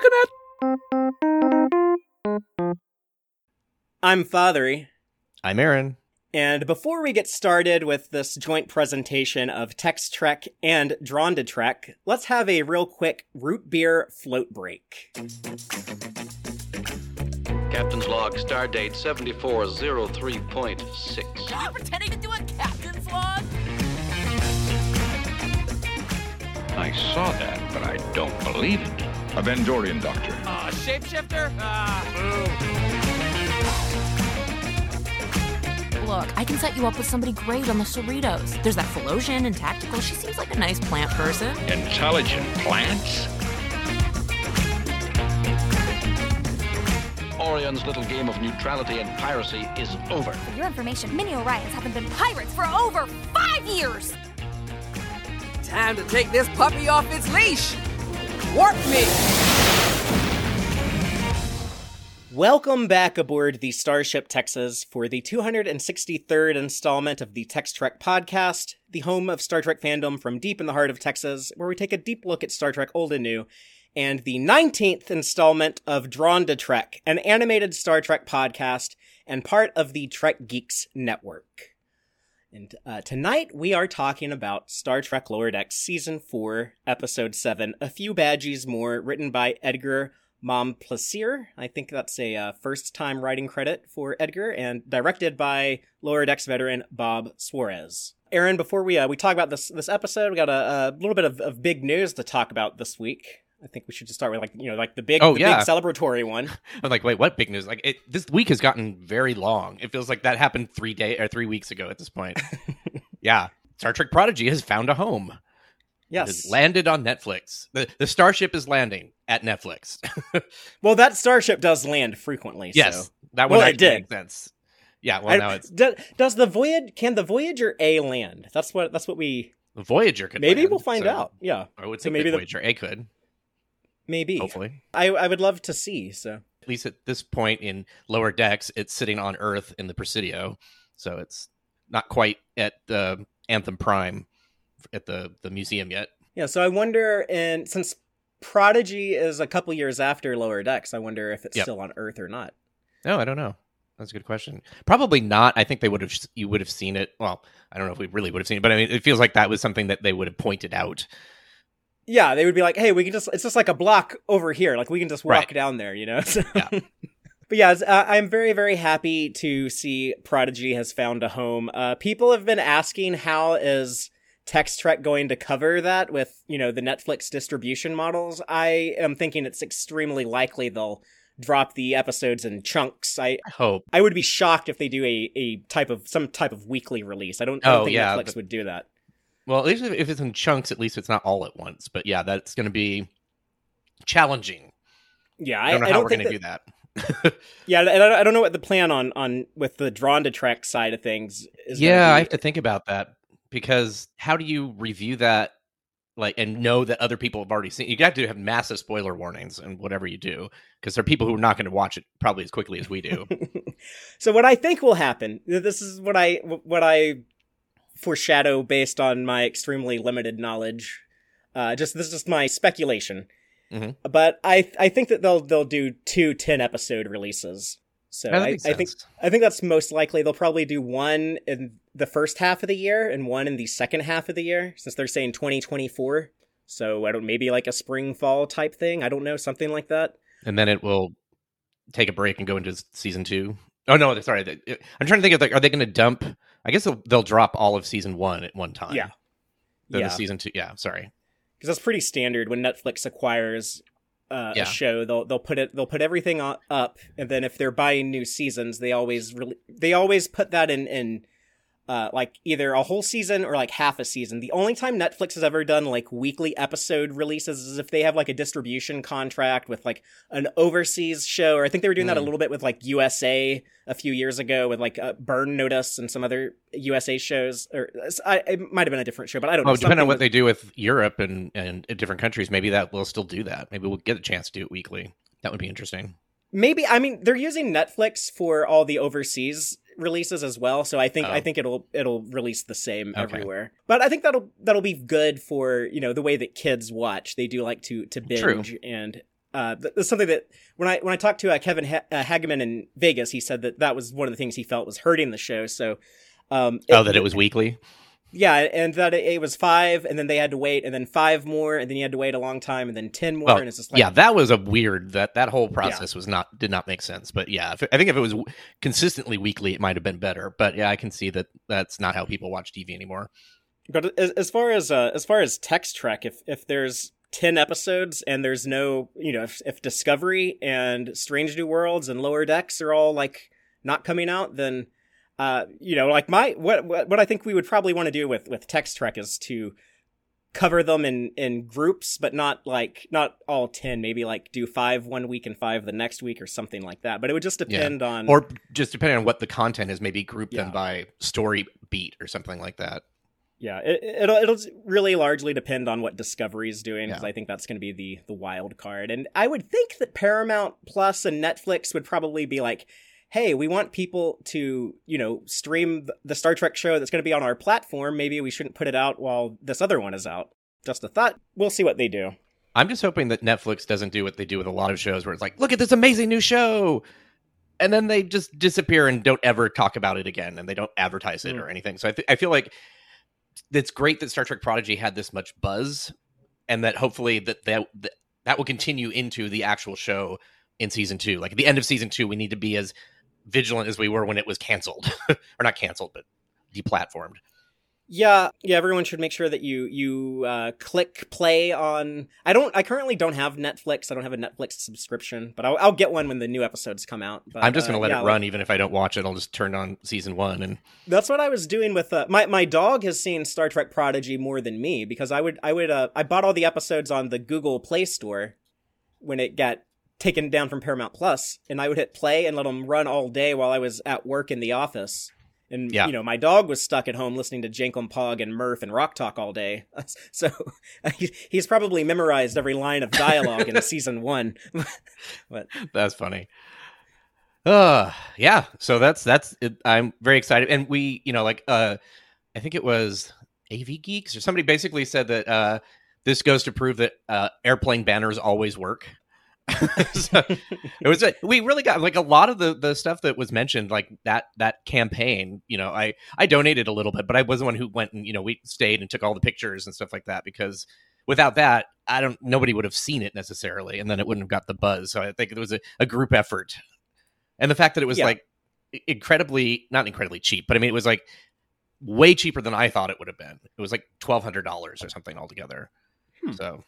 looking at? I'm Fathery. I'm Aaron. And before we get started with this joint presentation of Text Trek and Drawn to Trek, let's have a real quick root beer float break. Captain's log, stardate 7403.6. Are you pretending to do a captain's log? I saw that, but I don't believe it. A Vendorian doctor. Uh, a shapeshifter? Ah, Look, I can set you up with somebody great on the Cerritos. There's that Phylosian and Tactical. She seems like a nice plant person. Intelligent plants? Orion's little game of neutrality and piracy is over. For your information, many Orions haven't been pirates for over five years! Time to take this puppy off its leash. Warp me. Welcome back aboard the Starship Texas for the 263rd installment of the Text Trek podcast, the home of Star Trek fandom from deep in the heart of Texas, where we take a deep look at Star Trek old and new, and the 19th installment of Drawn to Trek, an animated Star Trek podcast and part of the Trek Geeks Network. And uh, tonight we are talking about Star Trek Lower Decks Season 4, Episode 7, A Few Badgeys More, written by Edgar Momplaisir. I think that's a uh, first time writing credit for Edgar, and directed by Lower Decks veteran Bob Suarez. Aaron, before we uh, we talk about this this episode, we got a, a little bit of, of big news to talk about this week. I think we should just start with like you know like the big Oh, the yeah. big celebratory one. I'm like, wait, what big news? Like, it, this week has gotten very long. It feels like that happened three day or three weeks ago at this point. yeah, Star Trek Prodigy has found a home. Yes. landed on Netflix. The the starship is landing at Netflix. Well, that starship does land frequently. yes, So. that one Well, it did. makes sense. Yeah, well I- now it's do- does the voyage can the Voyager A land? That's what that's what we Voyager could maybe land, we'll find so out. Yeah, oh, I would So maybe the- Voyager A could maybe. hopefully. I I would love to see. So At least at this point in lower decks, it's sitting on Earth in the Presidio, so it's not quite at the Athan Prime at the the museum yet. yeah, so I wonder, and since Prodigy is a couple years after Lower Decks, I wonder if it's Yep. still on Earth or not. No, I don't know. That's a good question. Probably not. I think they would have. You would have seen it. Well, I don't know if we really would have seen it, but I mean, it feels like that was something that they would have pointed out. Yeah, they would be like, "Hey, we can just it's just like a block over here. Like we can just walk Right. down there, you know." So- Yeah. But yeah, uh, I'm very, very happy to see Prodigy has found a home. Uh, people have been asking how is Text Trek going to cover that with, you know, the Netflix distribution models. I am thinking it's extremely likely they'll drop the episodes in chunks. I I hope. I would be shocked if they do a, a type of some type of weekly release. I don't, I don't Oh, think yeah, Netflix but- would do that. Well, at least if- it's in chunks, at least it's not all at once. But yeah, that's going to be challenging. Yeah, I I, don't know I how don't we're going to do that. Yeah, and I don't, know what the plan on on with the drawn to Trek side of things is. yeah, be. I have to think about that because how do you review that? Like and know that other people have already seen. You got to have massive spoiler warnings and whatever you do, because there are people who are not going to watch it probably as quickly as we do. so what I think will happen. This is what I what I foreshadow based on my extremely limited knowledge. Uh, just this is just my speculation. Mhm. But I I think that they'll they'll do two 10 episode releases. So I, I think. I think that's most likely. They'll probably do one in the first half of the year and one in the second half of the year, since they're saying 2024. So I don't maybe like a spring fall type thing. I don't know something like that. and then it will take a break and go into season two. Oh no, sorry. I'm trying to think of like, are they going to dump? I guess they'll, they'll drop all of season one at one time. Yeah. Then yeah, the season two. Yeah, sorry. because that's pretty standard when Netflix acquires uh, Yeah. a show. They'll they'll put it they'll put everything up, and then if they're buying new seasons, they always really they always put that in in uh, like either a whole season or like half a season. The only time Netflix has ever done like weekly episode releases is if they have like a distribution contract with like an overseas show, or I think they were doing that a Mm. little bit with like USA a few years ago with like uh, Burn Notice and some other USA shows. Or I, it might have been a different show, but I don't know. Oh, depending something on what with- they do with Europe and and different countries, maybe that will still do that. Maybe we'll get a chance to do it weekly. That would be interesting. maybe i mean they're using netflix for all the overseas releases as well so i think Oh. i think it'll it'll release the same Okay. everywhere but i think that'll that'll be good for you know the way that kids watch they do like to to binge and uh, that's something that when I when I talked to uh, Kevin ha- uh, Hageman in Vegas, he said that that was one of the things he felt was hurting the show. So, um, oh, that it was weekly. Yeah, and that it, was five, and then they had to wait, and then five more, and then you had to wait a long time, and then ten more, Well, and it's just like, yeah, that was a weird that that whole process was not did not make sense. But yeah, if, I think if it was w- consistently weekly, it might have been better. But yeah, I can see that that's not how people watch TV anymore. But as, as far as uh, as far as Text Trek, if if there's ten episodes and there's no, you know, if, if Discovery and Strange New Worlds and Lower Decks are all like not coming out, then uh, you know, like my what what, I think we would probably want to do with with Text Trek is to cover them in in groups, but not like not all ten. Maybe like do five one week and five the next week or something like that. But it would just depend on Or just depending on what the content is, maybe group them by story beat or something like that. Yeah, it, it'll it'll really largely depend on what Discovery is doing because Yeah. I think that's going to be the the wild card. And I would think that Paramount Plus and Netflix would probably be like, "Hey, we want people to you know stream the Star Trek show that's going to be on our platform. Maybe we shouldn't put it out while this other one is out." Just a thought. We'll see what they do. I'm just hoping that Netflix doesn't do what they do with a lot of shows where it's like, look at this amazing new show. And then they just disappear and don't ever talk about it again and they don't advertise it Mm. or anything. So I, th- I feel like it's great that Star Trek Prodigy had this much buzz and that hopefully that, that, that, that will continue into the actual show in season two. Like at the end of season two, we need to be as vigilant as we were when it was canceled or not canceled, but deplatformed. Yeah, yeah. Everyone should make sure that you you uh, click play on. I don't. I currently don't have Netflix. I don't have a Netflix subscription, but I'll, I'll get one when the new episodes come out. But, I'm just going uh, to let yeah, it run. Even if I don't watch it, I'll just turn on season one and That's what I was doing with uh, my my dog has seen Star Trek Prodigy more than me because I would I would uh, I bought all the episodes on the Google Play Store when it got taken down from Paramount Plus, and I would hit play and let them run all day while I was at work in the office. And Yeah. you know, my dog was stuck at home listening to Jankom Pog and Murf and Rok-Tahk all day. So he's probably memorized every line of dialogue in season one. but That's funny. Uh yeah. So that's that's it. I'm very excited, and we, you know, like uh, I think it was AV Geeks or somebody basically said that uh, this goes to prove that uh, airplane banners always work. so it was a, we really got like a lot of the the stuff that was mentioned like that that campaign you know i i donated a little bit but i was the one who went and you know we stayed and took all the pictures and stuff like that because without that i don't nobody would have seen it necessarily and then it wouldn't have got the buzz so i think it was a, a group effort and the fact that it was Yeah. like incredibly not incredibly cheap but i mean it was like way cheaper than i thought it would have been it was like $1200 or something altogether Hmm. so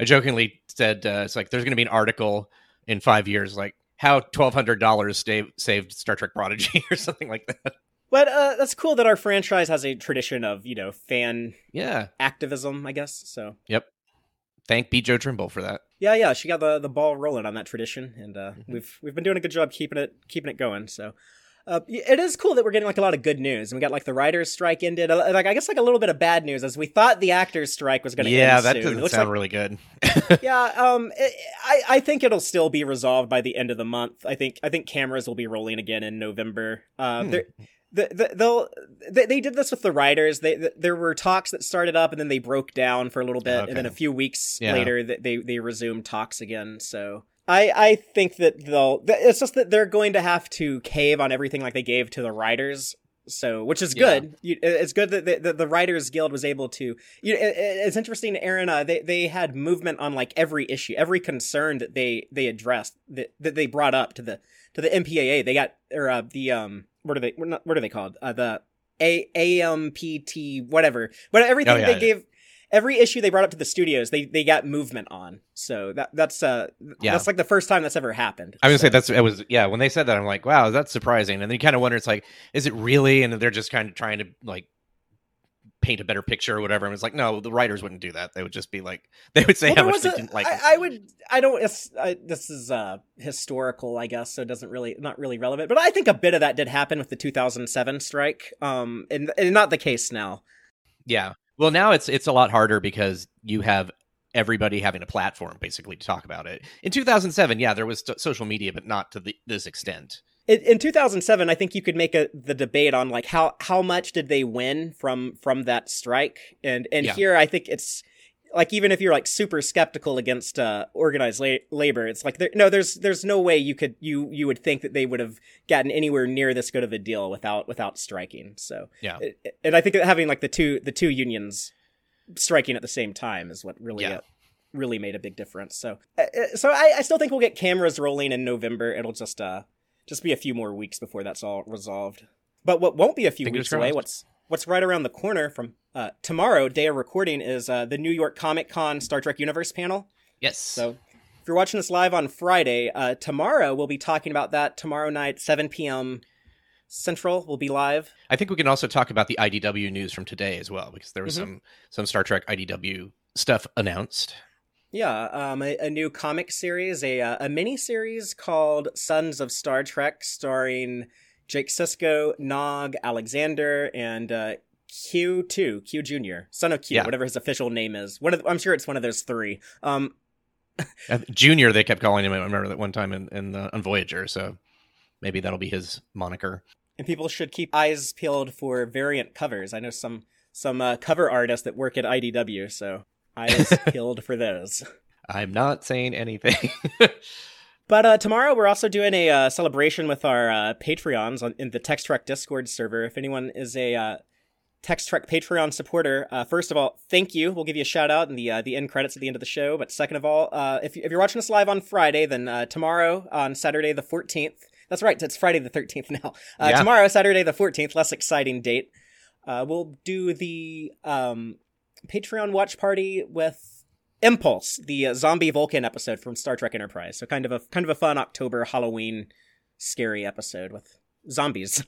i jokingly said uh, it's like there's going to be an article in five years like how $1200 saved, saved star trek prodigy or something like that but uh, that's cool that our franchise has a tradition of you know fan yeah activism, I guess. So yep, thank Bjo Trimble for that Yeah, yeah, she got the the ball rolling on that tradition, and uh, Mm-hmm. we've we've been doing a good job keeping it keeping it going. So. Uh, it is cool that we're getting like a lot of good news, and we got like the writers' strike ended. uh, Like I guess like a little bit of bad news, as we thought the actors' strike was going to yeah end that soon. Doesn't sound like- really good yeah, um, it, I I think it'll still be resolved by the end of the month. I think I think cameras will be rolling again in November. Uh, Hmm. the, the, they'll they, they did this with the writers. They th there were talks that started up and then they broke down for a little bit, and then a few weeks Yeah. later they they resumed talks again. So. I, I think that they'll. It's just that they're going to have to cave on everything like they gave to the writers. So, which is Yeah. good. You, it's good that the, the, the Writers Guild was able to. You know, it, it- it's interesting, Aaron. Uh, they they had movement on like every issue, every concern that they they addressed that, that they brought up to the to the MPAA. They got or uh, the um what are they what what are they called? Uh, the A AMPT whatever. But everything Oh, yeah, they yeah. gave. Every issue they brought up to the studios, they, they got movement on. So that that's uh Yeah. that's like the first time that's ever happened. I was So- gonna say that's it was yeah when they said that I'm like wow that's surprising and then you kind of wonder it's like is it really and they're just kind of trying to like paint a better picture or whatever and it's like no the writers wouldn't do that they would just be like they would say Well, how much they a- didn't like it. I, I would. I don't. I, this is uh historical, I guess, so it doesn't really not really relevant. But I think a bit of that did happen with the 2007 strike. Um, and, and not the case now. yeah well now it's it's a lot harder because you have everybody having a platform basically to talk about it. In 2007 yeah there was st- social media but not to the, this extent. In, in 2007, I think you could make a the debate on like how how much did they win from from that strike, and and Yeah. here I think it's like even if you're like super skeptical against uh, organized la- labor, it's like there, no, there's there's no way you could you you would think that they would have gotten anywhere near this good of a deal without without striking. So Yeah. and I think that having like the two the two unions striking at the same time is what really Yeah. uh, really made a big difference. So uh, uh, so I, I still think we'll get cameras rolling in November. It'll just uh just be a few more weeks before that's all resolved. But what won't be a few Fingers weeks away? What's what's right around the corner from uh, tomorrow? Day of recording is uh, the New York Comic Con Star Trek Universe panel. Yes. So if you're watching this live on Friday, uh, tomorrow we'll be talking about that tomorrow night, 7 p.m. Central. We'll be live. I think we can also talk about the IDW news from today as well, because there was Mhm. some some Star Trek IDW stuff announced. Yeah, um, a, a new comic series, a uh, a mini series called Sons of Star Trek, starring Jake Sisko, Nog, Alexander, and uh, Q two, Q Junior, son of Q, Yeah. whatever his official name is. One of I'm sure it's one of those three. Um, Junior, they kept calling him. I remember that one time in, in uh, on Voyager. So maybe that'll be his moniker. and people should keep eyes peeled for variant covers. I know some some uh, cover artists that work at IDW, so eyes peeled for those. I'm not saying anything. But uh, tomorrow we're also doing a uh, celebration with our uh, Patreons on, in the Text Trek Discord server. If anyone is a uh, Text Trek Patreon supporter, uh, first of all, thank you. We'll give you a shout out in the uh, the end credits at the end of the show. But second of all, uh, if, you, if you're watching us live on Friday, then uh, tomorrow on Saturday the 14th. That's right, it's Friday the 13th now. Uh, Yeah. Tomorrow, Saturday the 14th, less exciting date. Uh, we'll do the um, Patreon watch party with Impulse, the uh, zombie Vulcan episode from Star Trek Enterprise. So kind of a kind of a fun October Halloween scary episode with zombies.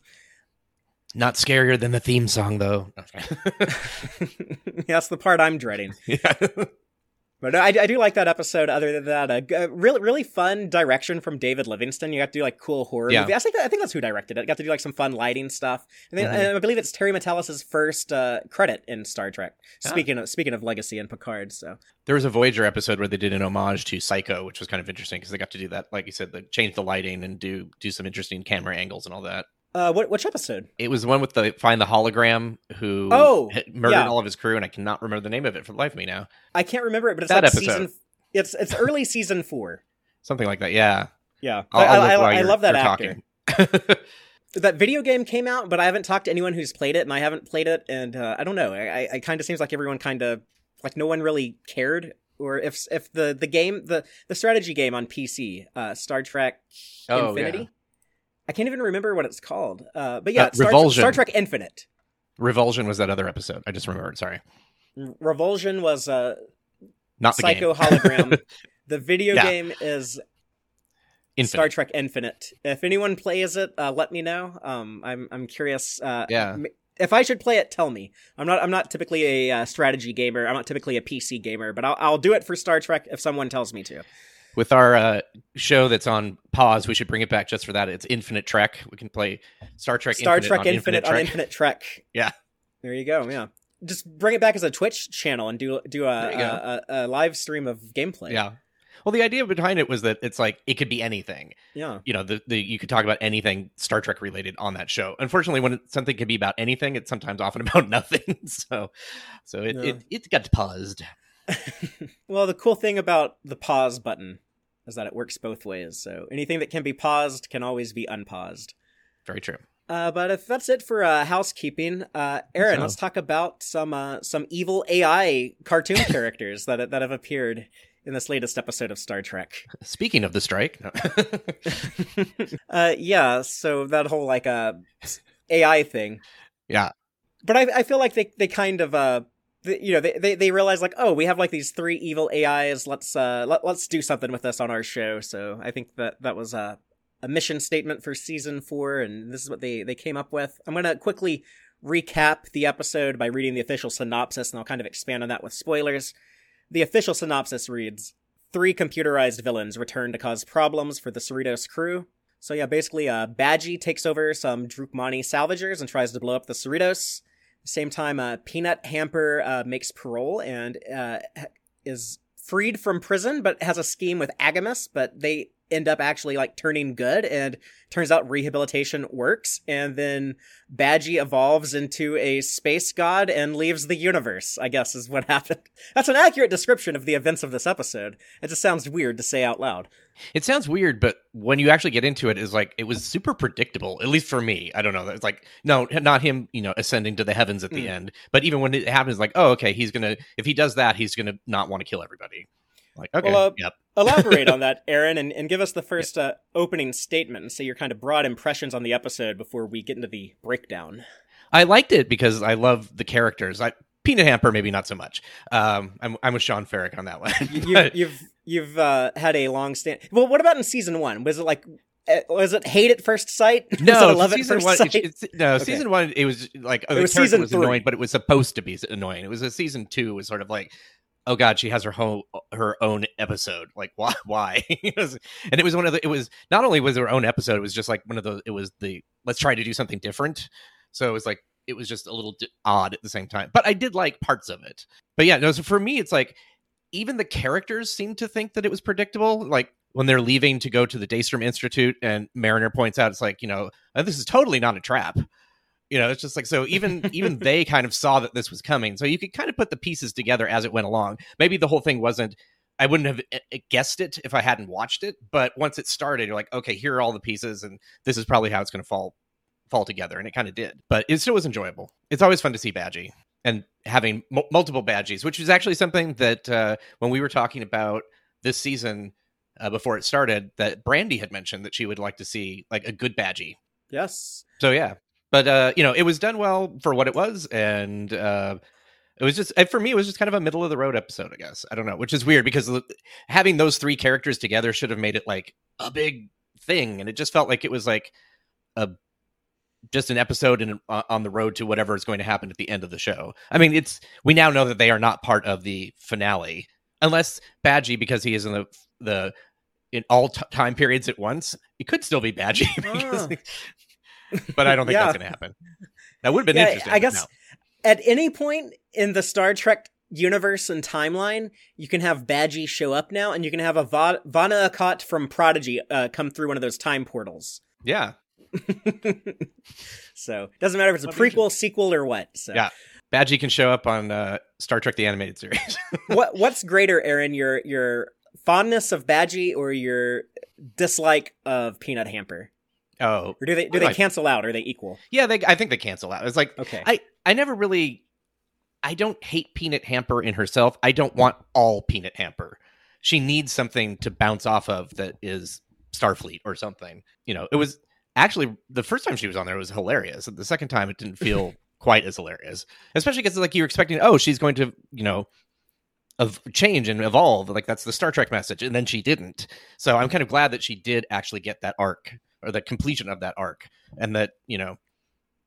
not scarier than the theme song, though. That's the part I'm dreading. yeah. But I, I do like that episode. Other than that, a g- a really really fun direction from David Livingston. You got to do like cool horror Yeah. movie. I think I think that's who directed it. Got to do like some fun lighting stuff. And, then, Mhm. and I believe it's Terry Matalas' first uh, credit in Star Trek. Ah. Speaking of speaking of legacy and Picard, so There was a Voyager episode where they did an homage to Psycho, which was kind of interesting because they got to do that, like you said, the change the lighting and do do some interesting camera angles and all that. Uh, what which episode? It was the one with the find the hologram who Oh, murdered yeah. all of his crew, and I cannot remember the name of it for the life of me now. I can't remember it, but it's That like episode. season. It's it's early season four. Something like that. Yeah, Yeah, I'll, I, I'll I, I love that actor. That video game came out, but I haven't talked to anyone who's played it, and I haven't played it, and uh, I don't know. I, I it kind of seems like everyone kind of like no one really cared, or if if the the game the the strategy game on PC, uh, Star Trek Oh, Infinity. yeah. I can't even remember what it's called. Uh, but yeah, Uh, Star, Revulsion. Star Trek Infinite. Revulsion was that other episode. I just remembered. Sorry, Revulsion was uh, not the Psycho hologram. the video Yeah. game is Infinite. Star Trek Infinite. If anyone plays it, uh, let me know. Um, I'm I'm curious. Uh, Yeah. If I should play it, tell me. I'm not. I'm not typically a uh, strategy gamer. I'm not typically a PC gamer, but I'll I'll do it for Star Trek if someone tells me to. With our uh, show that's on pause, we should bring it back just for that. It's Infinite Trek. We can play Star Trek. Star Infinite Trek on Infinite, on Trek. Infinite Trek. Yeah. There you go. Yeah. Just bring it back as a Twitch channel and do do a There you go. a, a, a live stream of gameplay. Yeah. Well, the idea behind it was that it's like it could be anything. Yeah. You know, the, the you could talk about anything Star Trek related on that show. Unfortunately, when it, something can be about anything, it's sometimes often about nothing. so, so it Yeah. it, it got paused. Well, the cool thing about the pause button is that it works both ways. So anything that can be paused can always be unpaused. Very true. Uh, but if that's it for uh, housekeeping, uh, Aaron, So- let's talk about some uh, some evil AI cartoon characters that that have appeared in this latest episode of Star Trek. Speaking of the strike, no. uh, yeah, so that whole like uh, AI thing. yeah, But I, I feel like they, they kind of uh, th- you know they, they they realize like oh we have like these three evil AIs let's uh let, let's do something with this on our show. So I think that that was a a mission statement for season four, and this is what they they came up with. I'm gonna quickly recap the episode by reading the official synopsis, and I'll kind of expand on that with spoilers. The official synopsis reads Three computerized villains return to cause problems for the Cerritos crew. So, yeah, basically, uh, Badgey takes over some Drookmani salvagers and tries to blow up the Cerritos. Same time, uh, Peanut Hamper uh, makes parole and uh, is freed from prison, but has a scheme with AGIMUS, but they end up actually like turning good and turns out rehabilitation works and then Badgey evolves into a space god and leaves the universe, I guess is what happened. That's an accurate description of the events of this episode. It just sounds weird to say out loud. It sounds weird, but when you actually get into it's like it was super predictable. At least for me, I don't know. It's like no, not him, you know, ascending to the heavens at the Mm. end. But even when it happens, like oh, okay, he's gonna if he does that, he's gonna not want to kill everybody. Like okay, Well, uh, yep. Elaborate on that, Aaron, and, and give us the first uh, opening statement and say your kind of broad impressions on the episode before we get into the breakdown. I liked it because I love the characters. I Peanut Hamper, maybe not so much. Um, I'm I'm with Sean Ferrick on that one. You, But- you've you've uh, had a long stand. Well, what about in season one? Was it like uh, was it hate at first sight? No, it at season first one. sight? It's- no, Okay. season one. It was like oh, It was season was annoying, but it was supposed to be annoying. It was a season two was sort of like, oh god, she has her whole her own episode. Like why? Why? And it was one of the. It was not only was her own episode. It was just like one of those. It was the let's try to do something different. So it was like it was just a little di- odd at the same time. But I did like parts of it. But yeah, no. So for me, it's like even the characters seem to think that it was predictable. Like when they're leaving to go to the Daystrom Institute, and Mariner points out, it's like you know, "Oh, this is totally not a trap. You know, it's just like so. Even even they kind of saw that this was coming, so you could kind of put the pieces together as it went along. Maybe the whole thing wasn't. I wouldn't have eh, eh, guessed it if I hadn't watched it, but once it started, you're like, okay, here are all the pieces, and this is probably how it's going to fall fall together, and it kind of did. But it still was enjoyable. It's always fun to see Badgey and having mu multiple badgeys, which is actually something that uh, when we were talking about this season uh, before it started, that Brandy had mentioned that she would like to see like a good badgey. yes. So yeah, but uh, you know, it was done well for what it was, and uh, it was just for me, it was just kind of a middle of the road episode, I guess. I don't know, which is weird because having those three characters together should have made it like a big thing, and it just felt like it was like a just an episode in, uh, on the road to whatever is going to happen at the end of the show. I mean, it's we now know that they are not part of the finale, unless Badgey, because he is in the the in all t- time periods at once, it could still be Badgey. because- but I don't think Yeah. that's going to happen. That would have been Yeah, interesting. I guess no. at any point in the Star Trek universe and timeline, you can have Badgey show up now, and you can have a Va- Vana Akot from Prodigy uh, come through one of those time portals. yeah, so doesn't matter if it's a prequel, sequel, or what. So Yeah. Badgey can show up on uh, Star Trek: The Animated Series. what what's greater, Aaron? Your your fondness of Badgey or your dislike of Peanut Hamper? Oh, Or do they do they like- cancel out? Are they equal? yeah, they. I think they cancel out. It's like Okay. I I never really I don't hate Peanut Hamper in herself. I don't want all Peanut Hamper. She needs something to bounce off of that is Starfleet or something. You know, it was actually the first time she was on there it was hilarious. The second time it didn't feel quite as hilarious. Especially because like you're expecting, oh, she's going to, you know, of change and evolve. Like that's the Star Trek message. And then she didn't. So I'm kind of glad that she did actually get that arc or the completion of that arc. And that, you know,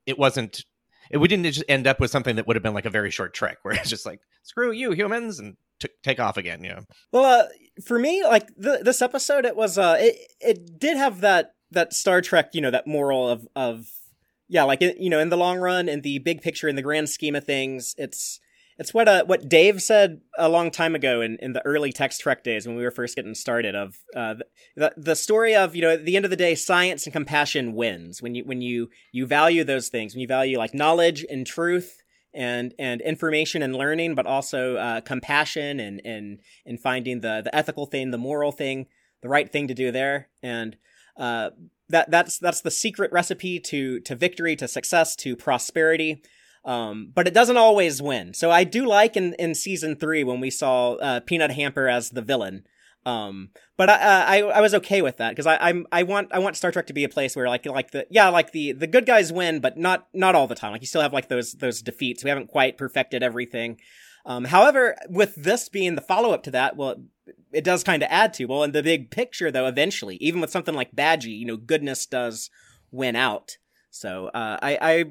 it wasn't it, we didn't just end up with something that would have been like a very short trek where it's just like screw you humans and t- take off again you know Well, uh, for me, like th- this episode, it was uh, it it did have that that Star Trek, you know, that moral of of yeah, like it, you know, in the long run, in the big picture, in the grand scheme of things, it's it's what uh what Dave said a long time ago in in the early text Trek days when we were first getting started. Of uh, the the story of you know at the end of the day, science and compassion wins when you when you you value those things when you value like knowledge and truth and and information and learning, but also uh, compassion and and and finding the the ethical thing, the moral thing, the right thing to do there, and uh, that that's that's the secret recipe to to victory, to success, to prosperity. Um, but it doesn't always win. So I do like in, in season three when we saw uh, Peanut Hamper as the villain. Um, but I, uh, I I was okay with that because I I'm I want I want Star Trek to be a place where like like the yeah like the the good guys win, but not not all the time. Like you still have like those those defeats. We haven't quite perfected everything. Um, however, with this being the follow up to that, well, it does kind of add to well in the big picture though. Eventually, even with something like Badgey, you know, goodness does win out. So uh, I I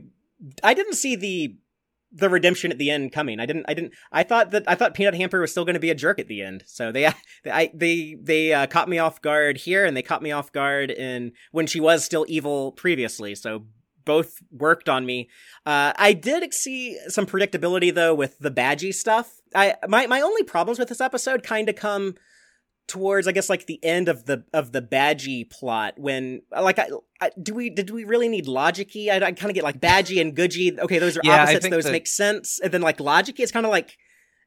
I didn't see the the redemption at the end coming. I didn't. I didn't. I thought that I thought Peanut Hamper was still going to be a jerk at the end. So they, I, they, they uh, caught me off guard here, and they caught me off guard in when she was still evil previously. So both worked on me. Uh, I did see some predictability though with the Badgey stuff. I my my only problems with this episode kind of come towards I guess like the end of the of the Badgey plot when uh, like I, I do we did we really need Logicy? I, I kind of get like Badgey and Goodgie. Okay, those are Yeah, opposites. Those that- make sense. And then like Logicy, it's kind of like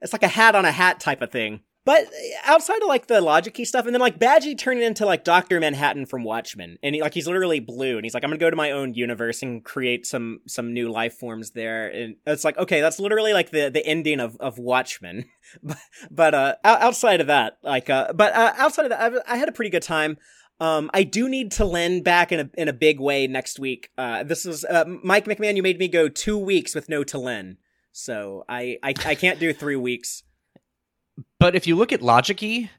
it's like a hat on a hat type of thing. But outside of like the Logicy stuff, and then like Badgey turning into like Doctor Manhattan from Watchmen, and he, like he's literally blue, and he's like, I'm gonna go to my own universe and create some some new life forms there, and it's like, okay, that's literally like the the ending of of Watchmen. but uh, outside of that, like, uh, but uh, outside of that, I, I had a pretty good time. Um, I do need to lend back in a in a big way next week. Uh, this is uh, Mike McMahan. You made me go two weeks with no T'Lyn, so I I, I can't do three weeks. But if you look at Logicy,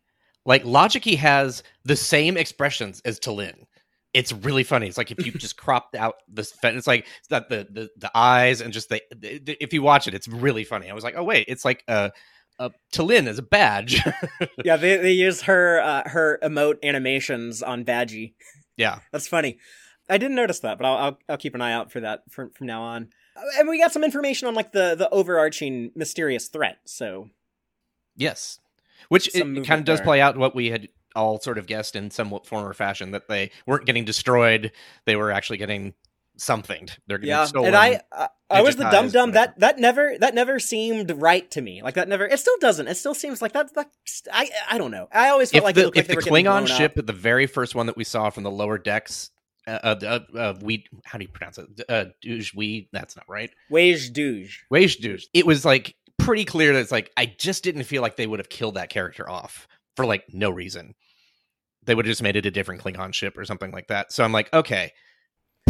like Logicy has the same expressions as T'Lyn. It's really funny. It's like if you just cropped out the it's like it's got the, the the eyes and just the, the if you watch it, it's really funny. I was like, oh wait, it's like a a T'Lyn as a badge. yeah, they they use her uh, her emote animations on Badgey. yeah, That's funny. I didn't notice that, but I'll I'll, I'll keep an eye out for that from from now on. Uh, And we got some information on like the the overarching mysterious threat. So yes, which it kind of does play out what we had all sort of guessed in somewhat form or fashion that they weren't getting destroyed; they were actually getting something. They're getting yeah, stolen. and I I, I was the dumb dum dum. That that never that never seemed right to me. Like that never. It still doesn't. It still seems like that. that I I don't know. I always felt if like the, like if they the were Klingon ship, the very first one that we saw from the lower decks, uh, uh, uh, uh we how do you pronounce it? Uh, douche, we that's not right. Wage Douche. Wage douche. It was like pretty clear that it's like I just didn't feel like they would have killed that character off for like no reason. They would have just made it a different Klingon ship or something like that. So I'm like, okay,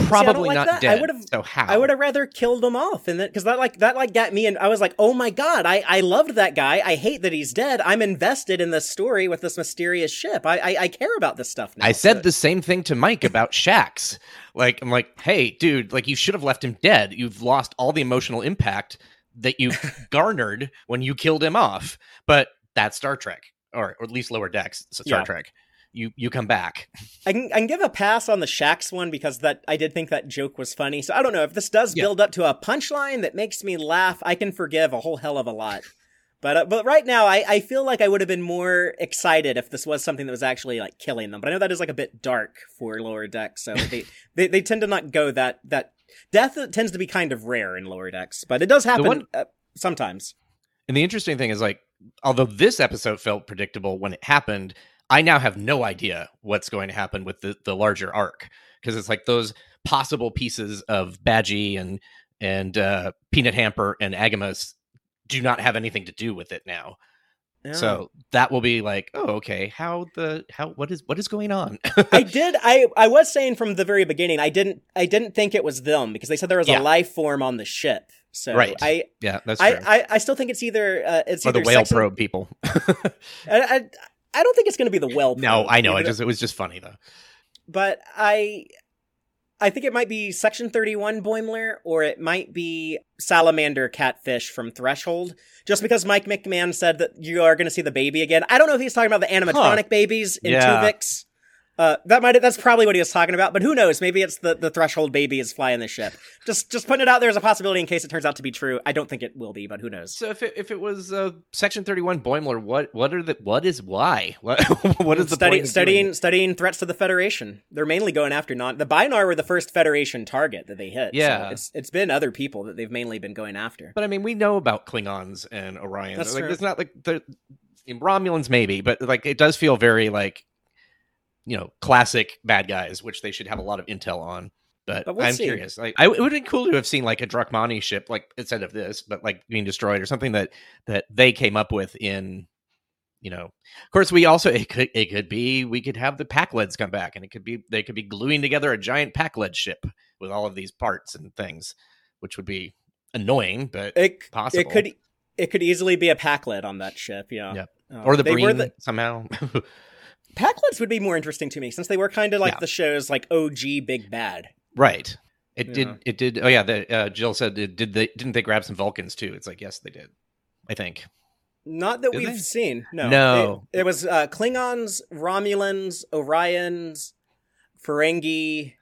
probably like not that. I dead. would've- so how? I would have rather killed him off, and then because that like that like got me, and I was like, oh my god, I I loved that guy. I hate that he's dead. I'm invested in this story with this mysterious ship. I I, I care about this stuff now. I said So- the same thing to Mike about Shax. Like, I'm like, hey, dude, like you should have left him dead. You've lost all the emotional impact that you garnered when you killed him off. But that's Star Trek, or, or at least Lower Decks, so Star Yeah. Trek. You you come back. I can, I can give a pass on the Shax one because that I did think that joke was funny. So I don't know if this does Yeah. build up to a punchline that makes me laugh. I can forgive a whole hell of a lot. But uh, but right now, I, I feel like I would have been more excited if this was something that was actually like killing them. But I know that is like a bit dark for lower decks, so they, they they tend to not go that that death tends to be kind of rare in lower decks, but it does happen one- uh, sometimes. And the interesting thing is, like, although this episode felt predictable when it happened, I now have no idea what's going to happen with the, the larger arc because it's like those possible pieces of Badgey and and uh, Peanut Hamper and AGIMUS do not have anything to do with it now. Yeah. So that will be like, oh, okay, how the how what is what is going on? I did. I I was saying from the very beginning. I didn't. I didn't think it was them because they said there was Yeah. a life form on the ship. So Right. I yeah, that's true. I, I I still think it's either uh, it's or the whale sex probe people. I, I I don't think it's going to be the whale. no, I know. either, It just it was just funny though. but I I think it might be Section Thirty One Boimler or it might be Salamander Catfish from Threshold. Just because Mike McMahan said that you are going to see the baby again. I don't know if he's talking about the animatronic babies in Yeah. Tuvix. Uh, that might that's probably what he was talking about, but who knows? Maybe it's the, the threshold baby is flying the ship. Just just putting it out there as a possibility in case it turns out to be true. I don't think it will be, but who knows? So if it, if it was uh, Section Thirty One Boimler, what what are the what is why what what is the Study, point studying studying threats to the Federation. They're mainly going after non. The Binar were the first Federation target that they hit. so Yeah. it's it's been other people that they've mainly been going after. But I mean, we know about Klingons and Orions. That's like true. it's not like the in Romulans maybe, but like it does feel very like you know classic bad guys, which they should have a lot of intel on. But, But we'll I'm see. curious. Like, I, it would have been cool to have seen like a Drookmani ship, like instead of this, but like being destroyed or something that that they came up with in. You know, of course, we also it could it could be we could have the Pakleds come back, and it could be they could be gluing together a giant Pakled ship with all of these parts and things, which would be annoying, but It possible. it could it could easily be a Pakled on that ship. Yeah. Yep. Uh, or the they were Breen the somehow. Pakleds would be more interesting to me since they were kind of like Yeah. the show's like OG big bad. right. It Yeah. did. It did. Oh yeah. The, uh, Jill said, it, "Did they? Didn't they grab some Vulcans too?" It's like yes, they did. I think. Not that Did we've they? seen. No. No. It, it was uh, Klingons, Romulans, Orions, Ferengi,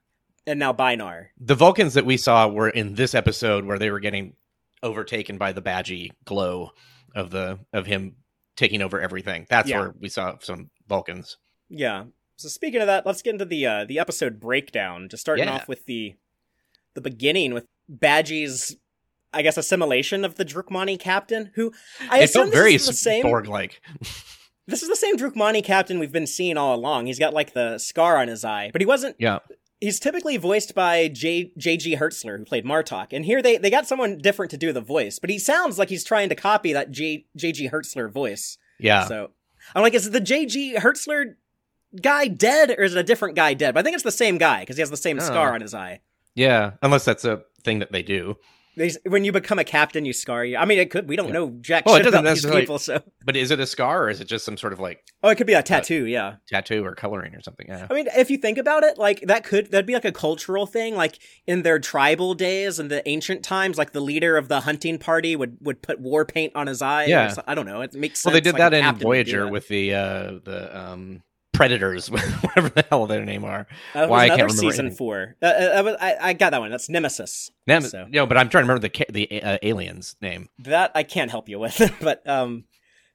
and now Binar. The Vulcans that we saw were in this episode where they were getting overtaken by the Badgey glow of the of him taking over everything. That's Yeah. where we saw some Vulcans. Yeah. So speaking of that, let's get into the uh, the episode breakdown. Just starting Yeah. off with the the beginning with Badgey's, I guess, assimilation of the Drookmani captain, who I it assume felt very is the same. Borg like. This is the same Drookmani captain we've been seeing all along. He's got like the scar on his eye, but he wasn't. Yeah. He's typically voiced by J J G Hertzler, who played Martok, and here they they got someone different to do the voice, but he sounds like he's trying to copy that J J G Hertzler voice. Yeah. So I'm like, is the J.G. Hertzler guy dead, or is it a different guy dead? But I think it's the same guy because he has the same Oh. scar on his eye. yeah. Unless that's a thing that they do. They, when you become a captain, you scar you. I mean, it could. We don't Yeah. know jack Well, it shit doesn't about these people, so But is it a scar or is it just some sort of like oh, it could be a tattoo. yeah. tattoo or coloring or something? Yeah. I mean, if you think about it, like that could that'd be like a cultural thing. Like in their tribal days and the ancient times, like the leader of the hunting party would would put war paint on his eye. Yeah. so- I don't know. It makes sense. Well, they did like, that in captain would do Voyager that. with the uh the um predators, whatever the hell their name are. Was why I can't remember season anything. four. Uh, uh, I, I, got that one. That's Nemesis. Nem- So. No, but I'm trying to remember the the uh, alien's name. That I can't help you with, but um,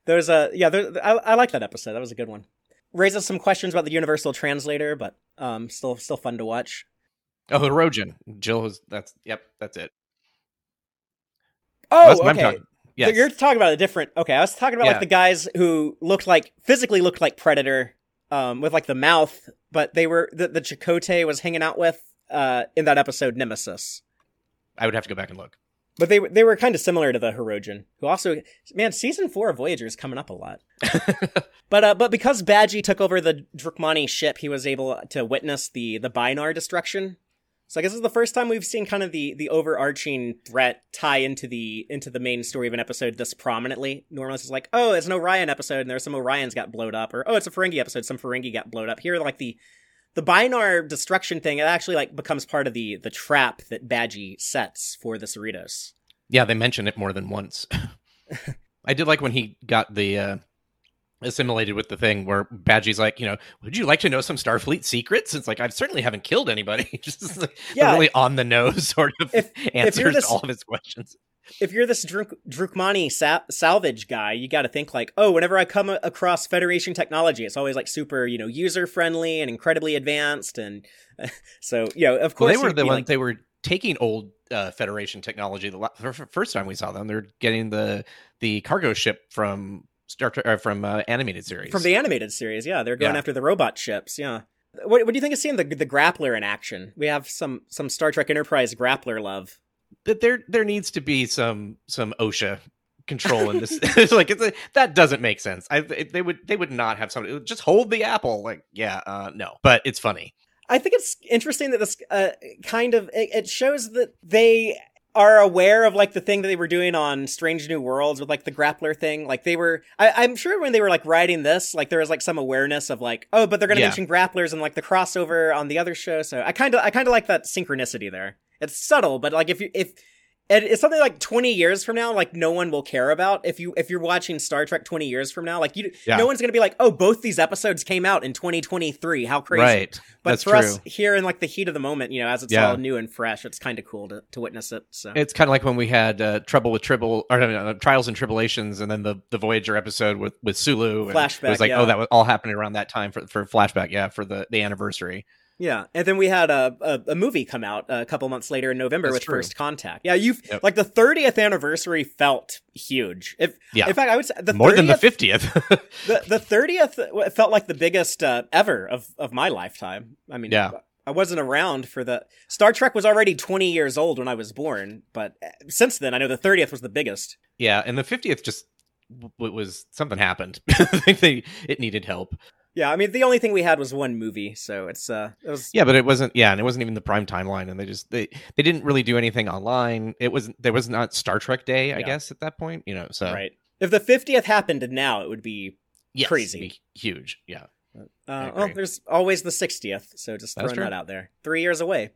there's a yeah. There, I, I like that episode. That was a good one. Raises some questions about the universal translator, but um, still still fun to watch. Oh, Hirogen. Jill was that's yep, that's it. Oh, that's okay. Yes. So you're talking about a different. Okay, I was talking about Yeah. like the guys who looked like physically looked like Predator, um, with like the mouth, but they were the the Chakotay was hanging out with uh in that episode Nemesis. I would have to go back and look. But they were- they were kind of similar to the Hirogen, who also man season four of Voyager is coming up a lot. But uh, but because Badgey took over the Drookmani ship, he was able to witness the the Binar destruction. So I guess this is the first time we've seen kind of the the overarching threat tie into the into the main story of an episode this prominently. Normally it's like, oh, it's an Orion episode, and there's some Orions got blown up, or oh, it's a Ferengi episode, some Ferengi got blown up. Here, like the the Binar destruction thing, it actually like becomes part of the the trap that Badgey sets for the Cerritos. Yeah, they mention it more than once. I did like when he got the uh assimilated with the thing where Badgey's like, you know, would you like to know some Starfleet secrets? It's like I certainly haven't killed anybody. Just like, Yeah. really on the nose sort of If- if answers this- all of his questions. if you're this Druk- Drookmani sa- salvage guy, you got to think like, oh, whenever I come across Federation technology, it's always like super, you know, user friendly and incredibly advanced, and so you know, of Well, course, they were the ones like- they were taking old uh, Federation technology. The la- f- f- first time we saw them, they're getting the the cargo ship from Star Trek uh, from uh, animated series. from the animated series. Yeah, they're going Yeah. after the robot ships. Yeah. What, what do you think of seeing the the grappler in action? We have some some Star Trek Enterprise grappler love. that there there needs to be some some OSHA control in this. it's like it's a, that doesn't make sense. I they would they would not have somebody just hold the apple. Like yeah, uh, no, but it's funny. I think it's interesting that this uh, kind of it, it shows that they are aware of like the thing that they were doing on Strange New Worlds with like the grappler thing. Like they were, I, I'm sure when they were like writing this, like there was like some awareness of like, oh, but they're gonna Yeah. mention grapplers and like the crossover on the other show. So I kind of, I kind of like that synchronicity there. It's subtle, but like if you if it- it's something like 20 years from now, like no one will care about if you if you're watching Star Trek 20 years from now, like you, Yeah. no one's gonna be like, oh, both these episodes came out in 2023. How crazy! Right, But that's for true. us here in like the heat of the moment, you know, as it's Yeah. all new and fresh, it's kind of cool to, to witness it. So It's kind of like when we had uh, trouble with tribble or no, trials and tribulations, and then the the Voyager episode with with Sulu. and Flashback, It was like yeah. oh, that was all happening around that time for for flashback. Yeah, for the the anniversary. Yeah, and then we had a a, a movie come out a couple months later in November That's with true. First Contact. Yeah, you Yep. like the 30th anniversary felt huge. If Yeah. in fact, I would say the More 30th, than the fiftieth. the the 30th felt like the biggest uh, ever of of my lifetime. I mean, Yeah. I wasn't around for the Star Trek was already 20 years old when I was born, but uh, since then I know the 30th was the biggest. yeah, and the fiftieth just w- was something happened. I think they it needed help. Yeah, I mean the only thing we had was one movie, so it's uh it was Yeah, but it wasn't. Yeah, and it wasn't even the prime timeline, and they just they they didn't really do anything online. It was there was not Star Trek Day, I Yeah. guess, at that point. You know, so right. If the 50th happened now, it would be yes, crazy. be huge. Yeah, uh, well, there's always the 60th, so just That's throwing true. that out there. 3 years away.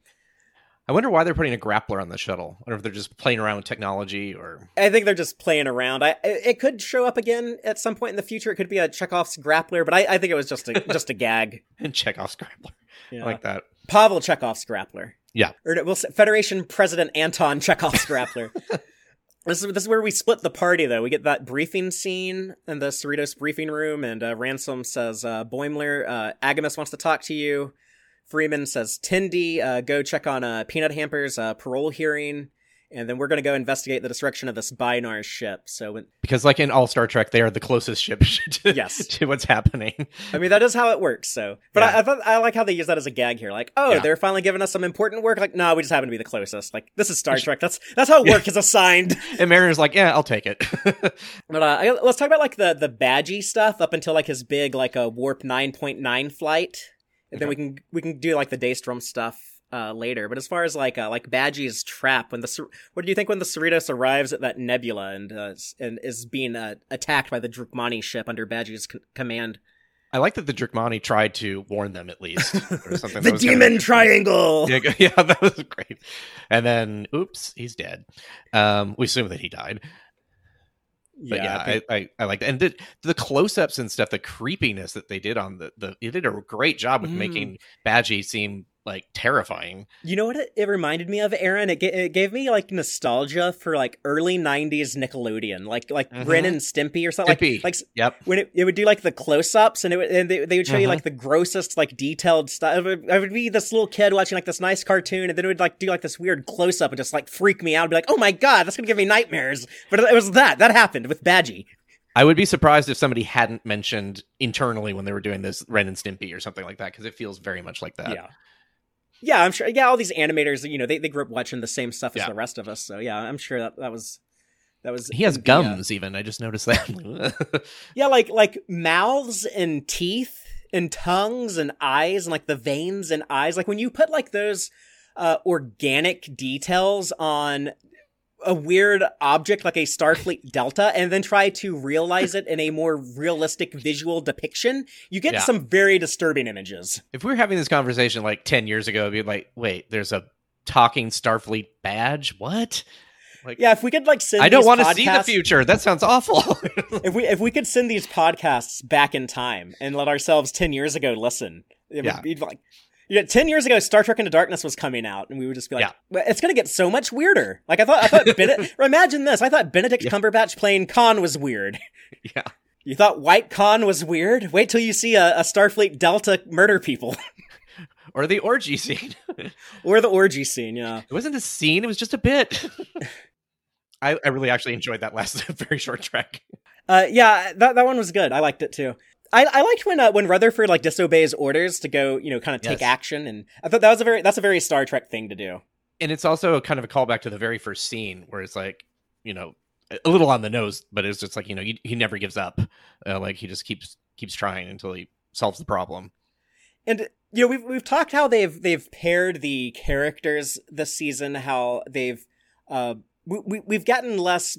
I wonder why they're putting a grappler on the shuttle. I wonder if they're just playing around with technology or I think they're just playing around. I it could show up again at some point in the future. It could be a Chekhov's grappler, but I, I think it was just a just a gag. and Chekhov's grappler. Yeah. I like that. Pavel Chekhov's grappler. Yeah. Or we'll say Federation President Anton Chekhov's grappler. This is this is where we split the party, though. We get that briefing scene in the Cerritos briefing room, and uh, Ransom says, uh, "Boimler, uh, AGIMUS wants to talk to you." Freeman says, "Tendi, uh, go check on uh, Peanut Hamper's uh, parole hearing." and then we're going to go investigate the destruction of this Binar ship. So, when, because like in all Star Trek, they are the closest ship to, yes. to what's happening. I mean, that is how it works. So, but yeah. I, I, thought I like how they use that as a gag here. Like, oh, yeah. they're finally giving us some important work. Like, no, we just happen to be the closest. Like, this is Star Trek. That's that's how work is assigned. and Mariner's like, yeah, I'll take it. but uh, let's talk about like the the Badgey stuff up until like his big like a warp nine point nine flight, and okay. then we can we can do like the Daystrom stuff uh, later. But as far as like uh, like Badgey's trap, when the what do you think when the Cerritos arrives at that nebula and uh, and is being uh, attacked by the Drookmani ship under Badgey's c- command? I like that the Drookmani tried to warn them at least. Or something the Demon Triangle. Yeah, yeah, that was great. And then, oops, he's dead. Um, we assume that he died. But yeah, yeah I, think... I, I, I, like that. And the, the close ups and stuff, the creepiness that they did on the, the they did a great job with mm. making Badgey seem like terrifying. You know what it, it reminded me of, Aaron? It, it gave me like nostalgia for like early '90s Nickelodeon, like like mm-hmm. Ren and Stimpy or something. Stimpy. Like, like yep. when it, it would do like the close ups and it would, and they, they would show mm-hmm. you like the grossest like detailed stuff. It would, it would, be this little kid watching like this nice cartoon, and then it would like do like this weird close up and just like freak me out. and be like, oh my god, that's gonna give me nightmares. But it was that that happened with Badgey. I would be surprised if somebody hadn't mentioned internally when they were doing this Ren and Stimpy or something like that because it feels very much like that. Yeah. Yeah, I'm sure. Yeah, all these animators, you know, they, they grew up watching the same stuff as the rest of us. So yeah, I'm sure that that was that was. He has gums. even I just noticed that. yeah, like like mouths and teeth and tongues and eyes and like the veins and eyes. Like when you put like those uh, organic details on a weird object like a Starfleet Delta and then try to realize it in a more realistic visual depiction, you get yeah. some very disturbing images. If we were having this conversation like 10 years ago, it'd be like, wait, there's a talking Starfleet badge? What? Like, yeah, if we could like send, I don't want to see the future. That sounds awful. if we if we could send these podcasts back in time and let ourselves ten years ago listen, it yeah. would be like yeah, ten years ago, Star Trek Into Darkness was coming out, and we would just be like, yeah. "It's going to get so much weirder." Like I thought, I thought. Imagine this: I thought Benedict yeah. Cumberbatch playing Khan was weird. Yeah. You thought White Khan was weird? Wait till you see a, a Starfleet Delta murder people. or the orgy scene. or the orgy scene, yeah. It wasn't a scene; it was just a bit. I, I really actually enjoyed that last very short track. Uh, yeah, that that one was good. I liked it too. I, I liked when uh, when Rutherford like disobeys orders to go, you know, kind of take yes. action, and I thought that was a very that's a very Star Trek thing to do. And it's also kind of a callback to the very first scene where it's like, you know, a little on the nose, but it's just like you know he, he never gives up, uh, like he just keeps keeps trying until he solves the problem. And you know we've we've talked how they've they've paired the characters this season, how they've uh we, we we've gotten less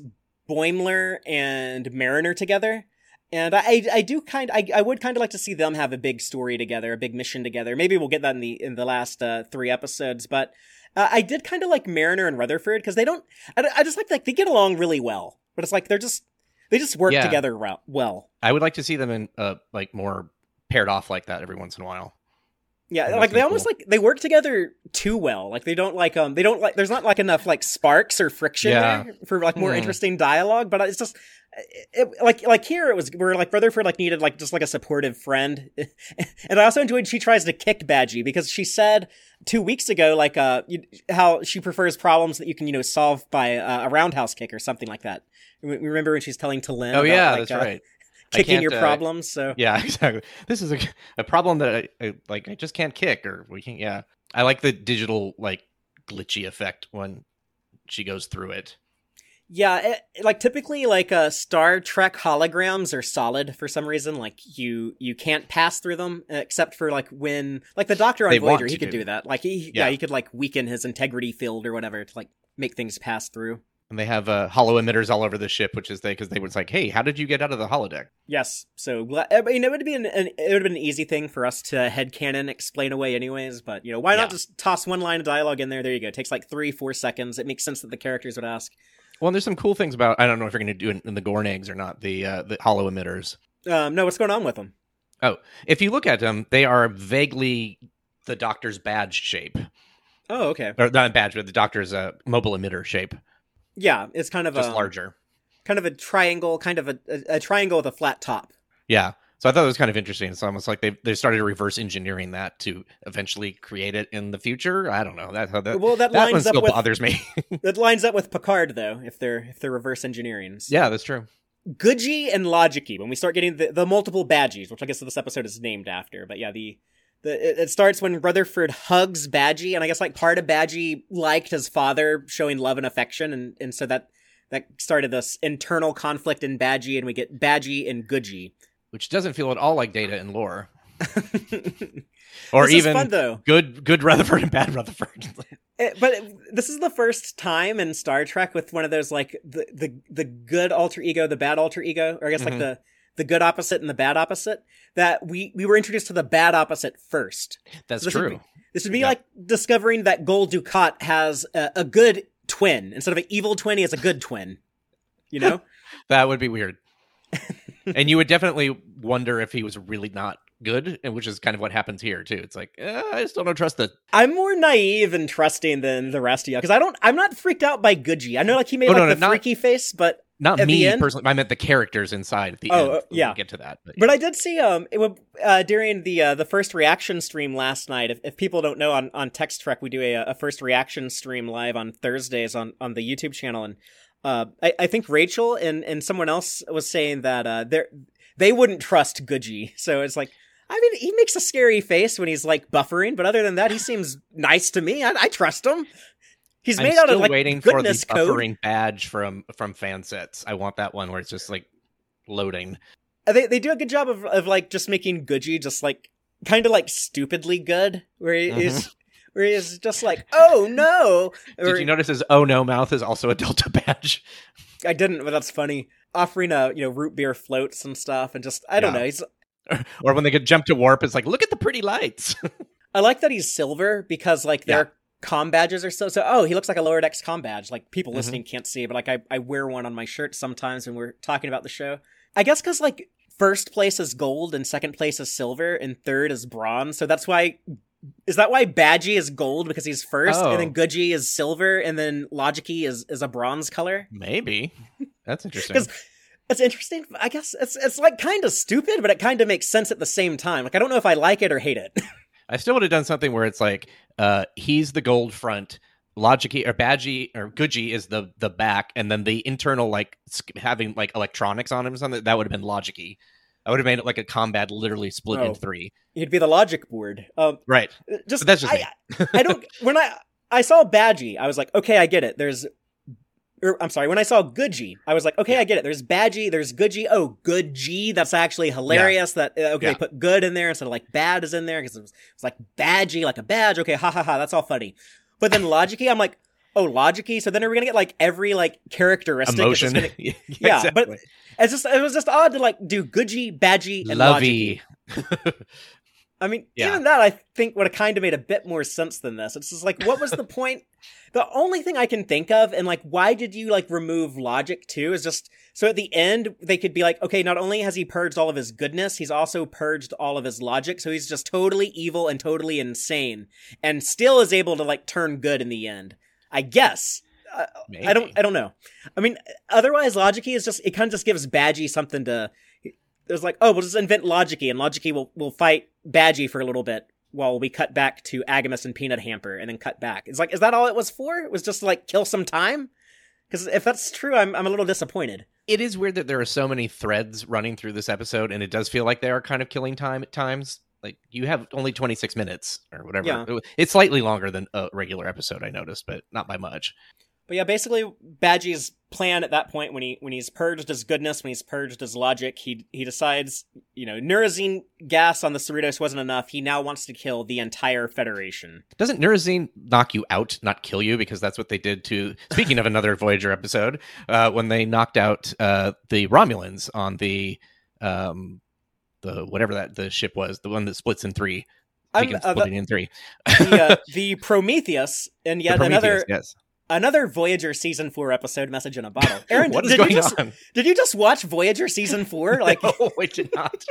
Boimler and Mariner together and I, I do kind, I, I would kind of like to see them have a big story together, a big mission together. Maybe we'll get that in the in the last uh, three episodes. But uh, I did kind of like Mariner and Rutherford because they don't. I, I just like like they get along really well, but it's like they're just they just work yeah. together well. I would like to see them in uh like more paired off like that every once in a while. Yeah, like they cool. almost like they work together too well. Like they don't like um they don't like there's not like enough like sparks or friction yeah. there for like more mm. interesting dialogue. But it's just it, like like here it was where like Rutherford like needed like just like a supportive friend, and I also enjoyed she tries to kick Badgey because she said two weeks ago like uh you, how she prefers problems that you can you know solve by uh, a roundhouse kick or something like that. Remember when she's telling T'Lyn? Oh about, yeah, like, that's uh, right. Kicking your uh, problems. So yeah, exactly. This is a a problem that I, I like. I just can't kick or we can't. Yeah, I like the digital like glitchy effect when she goes through it. Yeah, it, like typically, like uh, Star Trek holograms are solid for some reason. Like you, you can't pass through them except for like when, like the Doctor on they Voyager, he could do that. Like he, yeah. yeah. he could like weaken his integrity field or whatever to like make things pass through. And they have uh, holo emitters all over the ship, which is they because they was like, "Hey, how did you get out of the holodeck?" Yes, so I mean, it would be an, an it would have been an easy thing for us to head canon explain away, anyways. But you know, why yeah. not just toss one line of dialogue in there? There you go. It takes like three, four seconds. It makes sense that the characters would ask. Well, there's some cool things about. I don't know if you're going to do it in the Gorn eggs or not. The uh, the holo emitters. Um, no, what's going on with them? Oh, if you look at them, they are vaguely the Doctor's badge shape. Oh, okay. Or not badge, but the Doctor's uh, mobile emitter shape. Yeah, it's kind of just a larger. kind of a triangle, kind of a, a, a triangle with a flat top. Yeah. So I thought it was kind of interesting. It's almost like they they started reverse engineering that to eventually create it in the future. I don't know. That's how that Well, that that lines up still with bothers me. that lines up with Picard though. If they're if they're reverse engineering, yeah, that's true. Goodgey and Logicy when we start getting the, the multiple badgeys, which I guess this episode is named after. But yeah, the the it, it starts when Rutherford hugs Badgey, and I guess like part of Badgey liked his father showing love and affection, and and so that that started this internal conflict in Badgey, and we get Badgey and Goodgey. Which doesn't feel at all like data and lore. Or This even fun though. good good Rutherford and bad Rutherford. It- but this is the first time in Star Trek with one of those like the the the good alter ego, the bad alter ego, or I guess Mhm. like the the good opposite and the bad opposite. That we we were introduced to the bad opposite first. That's would true. be- This would be Yeah. like discovering that Gul Dukat has a, a good twin instead of an evil twin. He has a good twin. You know, That would be weird. and you would definitely wonder if he was really not good, and which is kind of what happens here too. It's like eh, I still don't trust the. I'm more naive and trusting than the rest of you because I don't. I'm not freaked out by Goodgey. I know like he made Oh, like no, no, the not- freaky face, but Not At me personally. I meant the characters inside at the Oh, end. uh, We'll yeah. get to that. But, But I did see um it would, uh, during the uh, the first reaction stream last night. If, if people don't know, on on Text Trek we do a, a first reaction stream live on Thursdays on on the YouTube channel, and uh I, I think Rachel and and someone else was saying that uh they they wouldn't trust Goodgey. So it's like I mean he makes a scary face when he's like buffering, but other than that he seems nice to me. I, I trust him. He's I'm made out still of like waiting for the code. buffering badge from from fan sets. I want that one where it's just like loading. Uh, they they do a good job of of like just making Goodgey just like kind of like stupidly good, where he is where he's just like, oh no. Did Or- you notice his oh no mouth is also a Delta badge? I didn't, but that's funny. Offering a you know root beer floats and stuff, and just I don't Yeah. know. He's or when they could jump to warp, it's like look at the pretty lights. I like that he's silver because like their com badges are so so. Oh, he looks like a lower decks com badge. Like people Mhm. listening can't see, but like I I wear one on my shirt sometimes when we're talking about the show. I guess because like first place is gold and second place is silver and third is bronze. So that's why. Is that why Badgey is gold because he's first, Oh. and then Goodgey is silver, and then Logicy is is a bronze color? Maybe that's interesting. Because it's interesting. I guess it's it's like kind of stupid, but it kind of makes sense at the same time. Like I don't know if I like it or hate it. I still would have done something where it's like uh he's the gold front, Logicy or Badgey or Goodgey is the the back, and then the internal like having like electronics on him or something. That would have been Logicy. I would have made it like a combat literally split Oh. in three. He'd be the logic board. Um, Right. just But that's just I, I don't. When I I saw Badgey, I was like, okay, I get it. There's. Or, I'm sorry. When I saw Goodgey, I was like, okay, I get it. There's Badgey, There's Goodgey. Oh, good G. That's actually hilarious. That uh, okay, Yeah. they put good in there instead of like bad is in there because it was, it was like Badgey, like a badge. Okay, ha ha ha. That's all funny. But then Logicy, I'm like, oh, Logicy. So then are we gonna get like every like characteristic? Emotion. gonna- yeah, Yeah, but. It's just it was just odd to like do Goodgey, Badgey, and Logicy. lovey. I mean, Yeah. even that I think would have kind of made a bit more sense than this. It's just like, what was the point? The only thing I can think of, and like, why did you like remove logic too? Is just so at the end they could be like, okay, not only has he purged all of his goodness, he's also purged all of his logic, so he's just totally evil and totally insane, and still is able to like turn good in the end. I guess. Uh, I don't. I don't know. I mean, otherwise, Logicy is just. It kind of just gives Badgey something to. There's like, oh, we'll just invent Logicy, and Logicy will will fight Badgey for a little bit while we cut back to AGIMUS and Peanut Hamper, and then cut back. It's like, is that all it was for? It was just like kill some time. Because if that's true, I'm I'm a little disappointed. it is weird that there are so many threads running through this episode, and it does feel like they are kind of killing time at times. Like you have only 26 minutes or whatever. Yeah. It's slightly longer than a regular episode, I noticed, but not by much. But yeah, basically, Badgey's plan at that point, when he when he's purged his goodness, when he's purged his logic, he he decides, you know, Neurozine gas on the Cerritos wasn't enough. He now wants to kill the entire Federation. Doesn't Neurozine knock you out, not kill you? Because that's what they did to. Speaking of another Voyager episode, uh, when they knocked out uh, the Romulans on the um, the whatever that the ship was, the one that splits in 3 I'm- uh, the- splitting in three, the, uh, the Prometheus, and yet Prometheus, another yes. Another Voyager season four episode message in a bottle. Aaron, what is did going you just on? did you just watch Voyager season four? Like, no, I did not.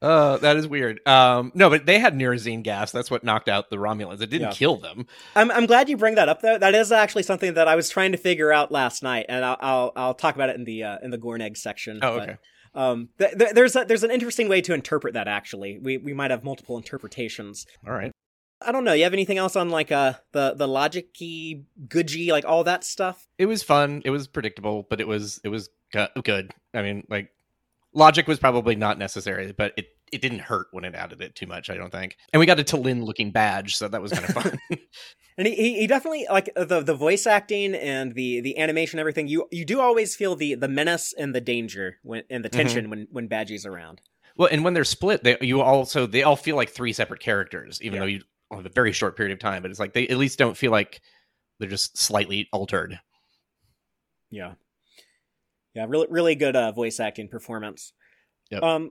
Uh, that is weird. Um, no, but they had Neurozine gas. That's what knocked out the Romulans. It didn't Yeah. kill them. I'm I'm glad you bring that up though. That is actually something that I was trying to figure out last night, and I'll I'll, I'll talk about it in the uh, in the Gorn egg section. Oh, but, okay. um, th- th- there's a, there's an interesting way to interpret that. Actually, we we might have multiple interpretations. All right. I don't know. You have anything else on like uh the the logicy, Goodgey, like all that stuff? It was fun. It was predictable, but it was it was good. I mean, like logic was probably not necessary, but it it didn't hurt when it added it too much. I don't think. And we got a T'Lyn looking badge, so that was kind of fun. And he, he, definitely like the the voice acting and the the animation, everything. You you do always feel the the menace and the danger when and the tension when when Badgey's around. well, and when they're split, they you also they all feel like three separate characters, even Yeah. though you have a very short period of time. But it's like they at least don't feel like they're just slightly altered. Yeah. Yeah, really really good uh, voice acting performance. Yep. Um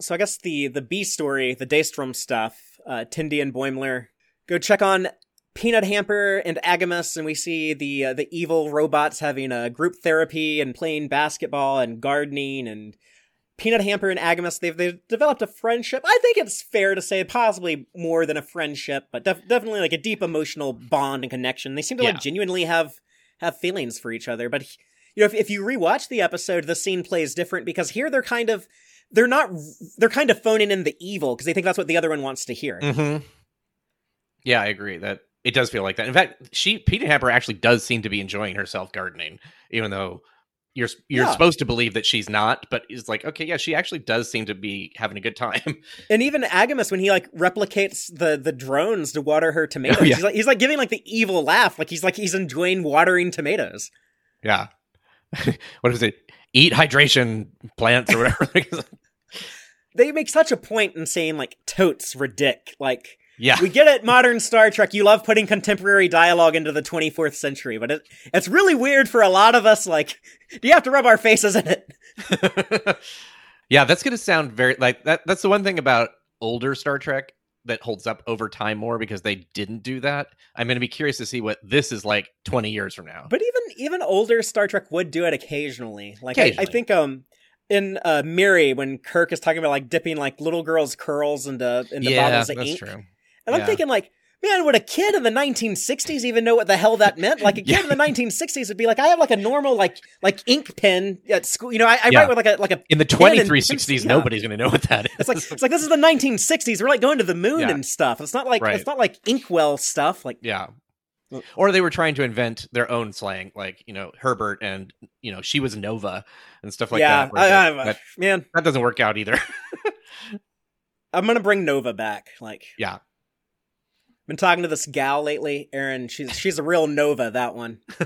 so I guess the the B story, the Daystrom stuff, uh Tendi and Boimler go check on Peanut Hamper and AGIMUS and we see the uh, the evil robots having a group therapy and playing basketball and gardening and Peanut Hamper and AGIMUS they've they've developed a friendship. I think it's fair to say possibly more than a friendship, but def- definitely like a deep emotional bond and connection. They seem to Yeah. like genuinely have have feelings for each other, but you know, if, if you rewatch the episode, the scene plays different because here they're kind of they're not they're kind of phoning in the evil because they think that's what the other one wants to hear. Mm-hmm. Yeah, I agree that it does feel like that. In fact, she Peanut Hamper actually does seem to be enjoying herself gardening, even though you're you're Yeah. supposed to believe that she's not. But it's like, okay, yeah, she actually does seem to be having a good time. And even AGIMUS, when he like replicates the the drones to water her tomatoes, Oh, yeah. he's like he's like giving like the evil laugh, like he's like he's enjoying watering tomatoes. yeah. what is it? Eat hydration plants or whatever. They make such a point in saying like totes ridic, like. Yeah. We get it, modern Star Trek. You love putting contemporary dialogue into the 24th century, but it, it's really weird for a lot of us. Like, do you have to rub our faces in it? yeah, that's gonna sound very like that. That's the one thing about older Star Trek that holds up over time more because they didn't do that. I'm gonna be curious to see what this is like 20 years from now. But even even older Star Trek would do it occasionally. Like I, I think um in uh Miri when Kirk is talking about like dipping like little girls' curls into into yeah, bottles of that's ink, true. And I'm Yeah. thinking like. Man, would a kid in the 1960s even know what the hell that meant? Like a kid Yeah. in the 1960s would be like, I have like a normal like like ink pen at school. You know, I, I Yeah. write with like a like a. In the pen and 2360s, yeah. nobody's gonna know what that is. It's like it's like this is the 1960s. We're like going to the moon Yeah. and stuff. It's not like Right. it's not like inkwell stuff. Like Yeah. Or they were trying to invent their own slang, like you know Herbert and you know she was Nova and stuff like yeah, that. I, that. man, That doesn't work out either. I'm gonna bring Nova back. Like, yeah, been talking to this gal lately, Erin. She's she's a real Nova. That one.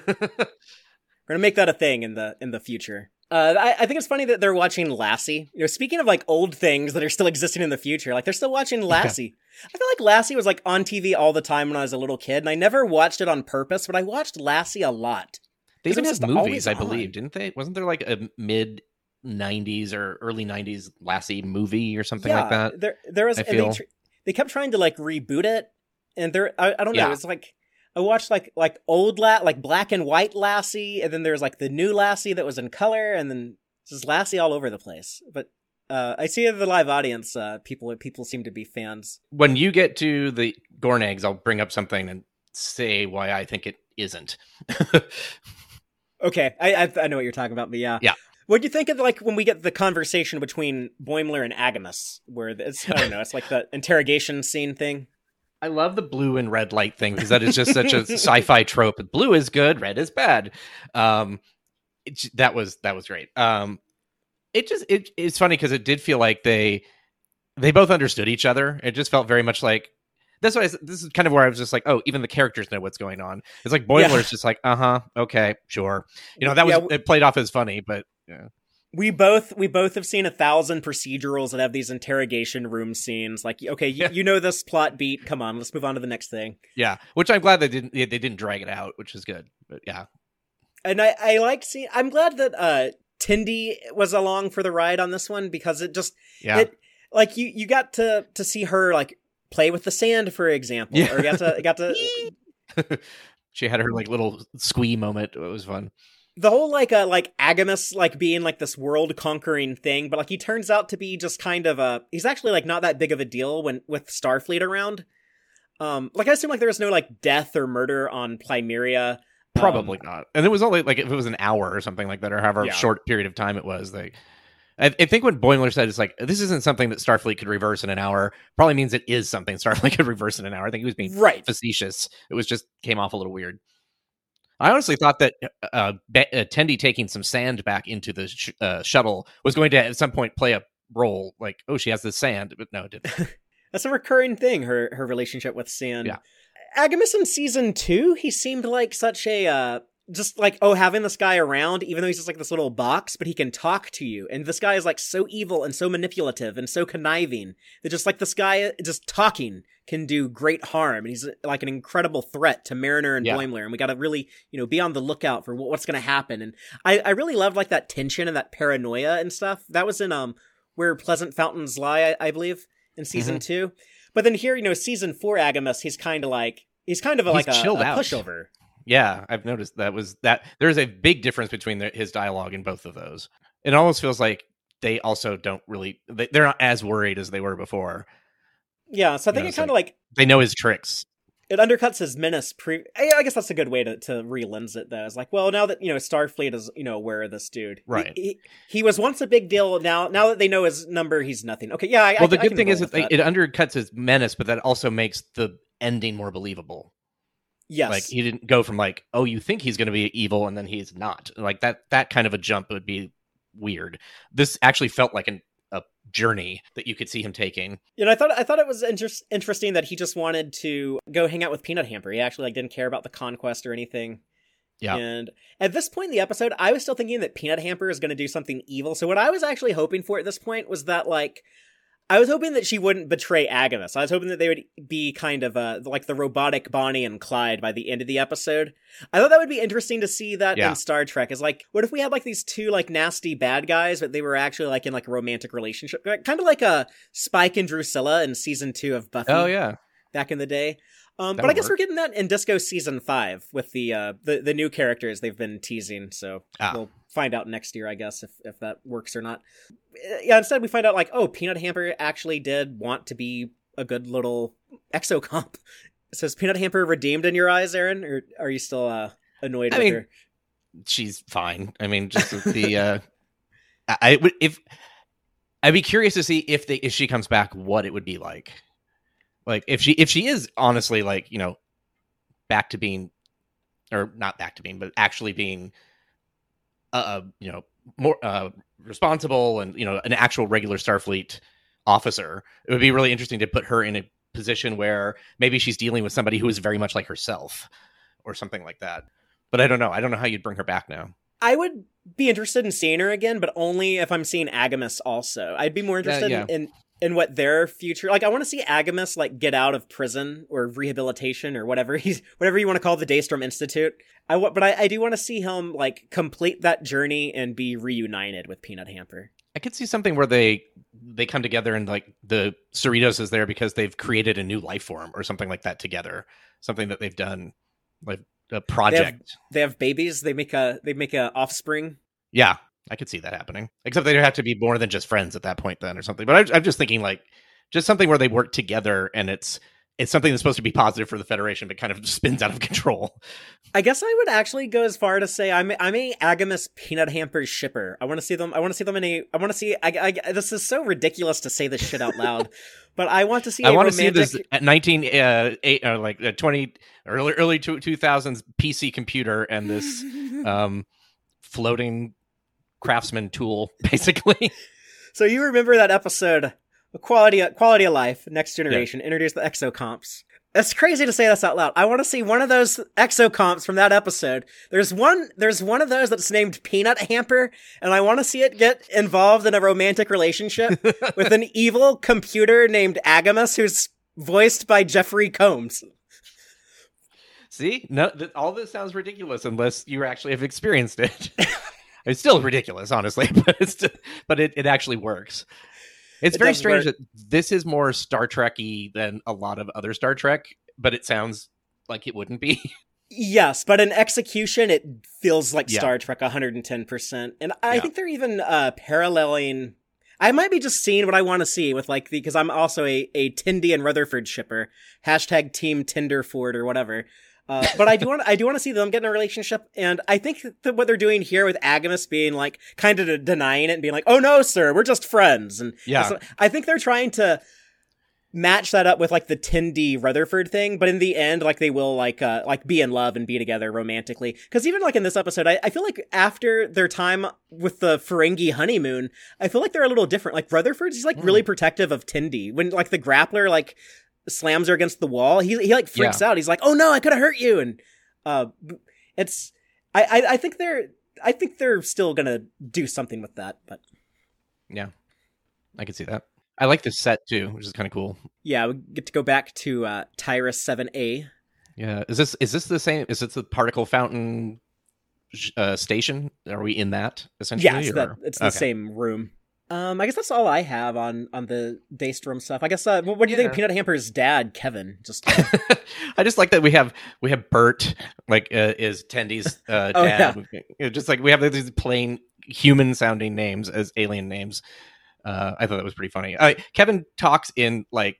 We're gonna make that a thing in the in the future. Uh, I, I think it's funny that they're watching Lassie. You know, speaking of like old things that are still existing in the future, like they're still watching Lassie. I feel like Lassie was like on TV all the time when I was a little kid, and I never watched it on purpose, but I watched Lassie a lot. they even had movies, I on. believe, didn't they? Wasn't there like a mid '90s or early '90s Lassie movie or something like that? There, there was. I and they, feel. tr- they kept trying to like reboot it, and there, I, I don't know. Yeah. It's like I watched like like old la like black and white Lassie, and then there's like the new Lassie that was in color, and then this is Lassie all over the place. But uh, I see the live audience. Uh, people people seem to be fans. When you get to the Gorn eggs, I'll bring up something and say why I think it isn't. Okay, I I, I know what you're talking about, but yeah, Yeah. What do you think of like when we get the conversation between Boimler and AGIMUS, where it's I don't know, it's like the interrogation scene thing. I love the blue and red light thing because that is just such a sci-fi trope. Blue is good, red is bad. Um, it, that was that was great. Um, it just it, it's funny because it did feel like they they both understood each other. It just felt very much like that's why this is kind of where I was just like, oh, even the characters know what's going on. It's like Boimler's Yeah. just like, uh huh, okay, sure. You know that was Yeah, it played off as funny, but yeah, we both we both have seen a thousand procedurals that have these interrogation room scenes. Like, okay, you, you know this plot beat. Come on, let's move on to the next thing. yeah. Which I'm glad they didn't they didn't drag it out, which is good. But yeah, And I I like seeing. I'm glad that uh Tendi was along for the ride on this one because it just yeah. it like you you got to to see her like play with the sand, for example, Yeah. or you got to got to she had her like little squee moment. It was fun. The whole like uh like AGIMUS like being like this world conquering thing, but like he turns out to be just kind of a he's actually like not that big of a deal when with Starfleet around. Um, like I assume like there was no like death or murder on Plumeria. Probably Um, not. And it was only like if it was an hour or something like that, or however Yeah. short period of time it was. Like, I, I think what Boimler said is like this isn't something that Starfleet could reverse in an hour, probably means it is something Starfleet could reverse in an hour. I think he was being right. facetious. It was just came off a little weird. I honestly thought that uh, Be- uh, Tendi taking some sand back into the sh- uh, shuttle was going to at some point play a role. Like, oh, she has the sand, but no, it didn't. That's a recurring thing. Her her relationship with Sand. Yeah. AGIMUS in season two, he seemed like such a uh just like oh having this guy around, even though he's just like this little box, but he can talk to you. And this guy is like so evil and so manipulative and so conniving that just like this guy just talking can do great harm. And he's like an incredible threat to Mariner and Yeah. Boimler. And we got to really you know be on the lookout for what, what's going to happen. And I I really loved like that tension and that paranoia and stuff. That was in um where Pleasant Fountains Lie, I, I believe, in season Mm-hmm. two. But then here, you know, season four AGIMUS, he's kind of like he's kind of a, like a, a pushover. Yeah, I've noticed that was that. There's a big difference between the, his dialogue in both of those. It almost feels like they also don't really. They, they're not as worried as they were before. Yeah, so I think Yeah, it it's kind of like They know his tricks. it undercuts his menace. Pre, I I guess that's a good way to to relens it. Though, it's like, well, now that you know Starfleet is you know aware of this dude, Right. He, he, was once a big deal. Now, now that they know his number, he's nothing. Okay, yeah. I, Well, I, the I good can thing is with that, it undercuts his menace, but that also makes the ending more believable. Yes, Like he didn't go from like, oh, you think he's going to be evil, and then he's not. Like that. That kind of a jump would be weird. This actually felt like an, a journey that you could see him taking. You know, I thought I thought it was inter- interesting that he just wanted to go hang out with Peanut Hamper. He actually like didn't care about the conquest or anything. Yeah. And at this point in the episode, I was still thinking that Peanut Hamper is going to do something evil. So what I was actually hoping for at this point was that like I was hoping that she wouldn't betray AGIMUS. I was hoping that they would be kind of uh like the robotic Bonnie and Clyde by the end of the episode. I thought that would be interesting to see that Yeah. in Star Trek. Is like, what if we had like these two like nasty bad guys, but they were actually like in like a romantic relationship, kind of like a Spike and Drusilla in season two of Buffy Oh yeah. back in the day. Um, but I guess work. we're getting that in Disco season five with the uh the, the new characters they've been teasing. So Ah. we'll find out next year, I guess, if if that works or not. Uh, Yeah, instead we find out like, oh, Peanut Hamper actually did want to be a good little exocomp. So is Peanut Hamper redeemed in your eyes, Aaron, or are you still uh annoyed I with mean, her? she's fine. I mean, just the uh, I I would if I'd be curious to see if they if she comes back, what it would be like. Like if she if she is honestly like you know back to being or not back to being, but actually being uh you know more uh responsible and you know an actual regular Starfleet officer, it would be really interesting to put her in a position where maybe she's dealing with somebody who is very much like herself or something like that. But I don't know. I don't know how you'd bring her back now. I would be interested in seeing her again, but only if I'm seeing AGIMUS also. I'd be more interested yeah. in in what their future like I want to see AGIMUS like get out of prison or rehabilitation or whatever he's whatever you want to call the Daystrom Institute. I wa- but I, I do want to see him like complete that journey and be reunited with Peanut Hamper. I could see something where they they come together and like the Cerritos is there because they've created a new life form or something like that together. Something that they've done like a project. They have babies, they make a they make a offspring. Yeah, I could see that happening. Except they'd have to be more than just friends at that point then or something. But I, I'm just thinking like just something where they work together and it's it's something that's supposed to be positive for the Federation, but kind of spins out of control. I guess I would actually go as far to say I'm I'm a AGIMUS Peanut Hamper shipper. I want to see them. I want to see them in a. I want to see. I, I, this is so ridiculous to say this shit out loud, but I want to see. I a want to see this at 19 uh, eight, uh like uh, 20 early early 2000s PC computer and this um floating craftsman tool basically. So you remember that episode, quality quality of life, next generation, introduced the exocomps. It's crazy to say this out loud. I want to see one of those exocomps from that episode. There's one. There's one of those that's named Peanut Hamper, and I want to see it get involved in a romantic relationship with an evil computer named AGIMUS, who's voiced by Jeffrey Combs. See? No th- all this sounds ridiculous unless you actually have experienced it. it's still ridiculous honestly, but it's but it, it actually works. It's It very strange work. that this is more Star Trekky than a lot of other Star Trek, but it sounds like it wouldn't be. Yes, but in execution, it feels like Yeah. Star Trek 110%. And I Yeah. think they're even uh, paralleling. I might be just seeing what I want to see with like the, because I'm also a, a Tendi and Rutherford shipper. Hashtag Team Tinderford or whatever. Uh, but I do want I do want to see them get in a relationship, and I think that what they're doing here with AGIMUS being like kind of denying it and being like, "Oh no, sir, we're just friends," and Yeah. so I think they're trying to match that up with like the Tendi Rutherford thing, but in the end, like they will like uh like be in love and be together romantically. Because even like in this episode, I, I feel like after their time with the Ferengi honeymoon, I feel like they're a little different. Like Rutherford's he's like really protective of Tendi when like the grappler like slams her against the wall. He he like freaks out. He's like, "Oh no, I could have hurt you," and uh, it's I, I I think they're I think they're still gonna do something with that, but. Yeah, I can see that. I like this set too, which is kind of cool. Yeah, we get to go back to uh, Tyrus 7A. Yeah, is this is this the same? Is this the particle fountain uh, station? Are we in that essentially? Yes, or- that, it's the Okay. same room. Um, I guess that's all I have on on the Daystrom stuff. I guess. Uh, what, what do you think of Peanut Hamper's dad, Kevin? Just uh, I just like that we have we have Bert like uh, is Tendi's uh, Oh, dad. Know, Just like we have these plain human sounding names as alien names. Uh, I thought that was pretty funny. Uh, Kevin talks in like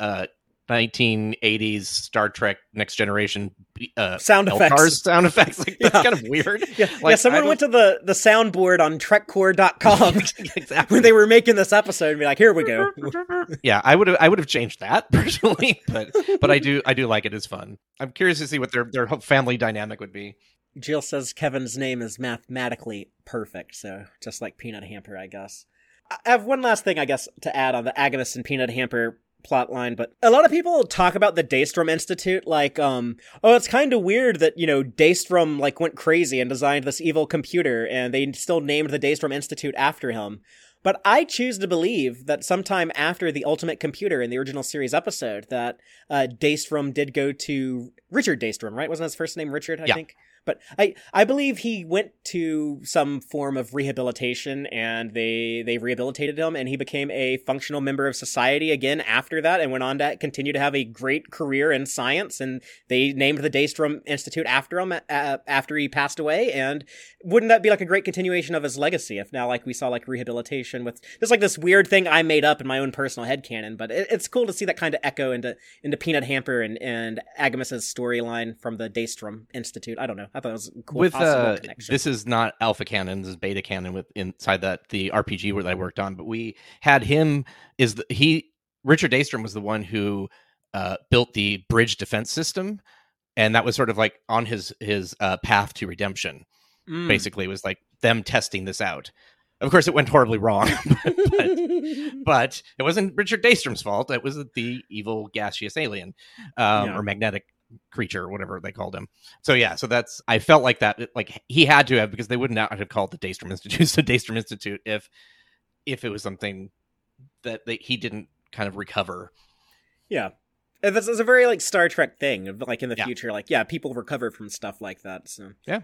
uh, 1980s Star Trek Next Generation uh, sound effects. Sound effects. Like that's Yeah. kind of weird. Yeah, yeah. Like, I Someone went to the the soundboard on TrekCore.com exactly when they were making this episode and be like, "Here we go." yeah, I would have I would have changed that personally, but but I do I do like it as fun. I'm curious to see what their their family dynamic would be. Jill says Kevin's name is mathematically perfect, so just like Peanut Hamper, I guess. I have one last thing, I guess, to add on the AGIMUS and Peanut Hamper plot line, but a lot of people talk about the Daystrom Institute like, um, oh, it's kind of weird that, you know, Daystrom, like, went crazy and designed this evil computer, and they still named the Daystrom Institute after him. But I choose to believe that sometime after the Ultimate Computer in the original series episode, that uh, Daystrom did go to Richard Daystrom, right? Wasn't his first name Richard? I Yeah. think. But I, I believe he went to some form of rehabilitation and they, they rehabilitated him and he became a functional member of society again after that and went on to continue to have a great career in science. And they named the Daystrom Institute after him uh, after he passed away. And wouldn't that be like a great continuation of his legacy if now like we saw like rehabilitation with just like this weird thing I made up in my own personal head headcanon. But it, it's cool to see that kind of echo into, into Peanut Hamper and, and AGIMUS's storyline from the Daystrom Institute. I don't know. I thought it was cool with uh, this is not alpha canon this is beta canon with inside that the rpg where that i worked on but we had him is the, he richard daystrom was the one who uh, built the bridge defense system and that was sort of like on his his uh, path to redemption Mm. basically it was like them testing this out of course it went horribly wrong but, but it wasn't richard daystrom's fault it was the evil gaseous alien um, Yeah. or magnetic creature or whatever they called him so yeah, so that's I felt like that like he had to have because they would not have called the Daystrom Institute the Daystrom Institute if if it was something that they, he didn't kind of recover. Yeah. And this is a very like Star Trek thing of like in the Yeah. future, like yeah, people recover from stuff like that. So Yeah.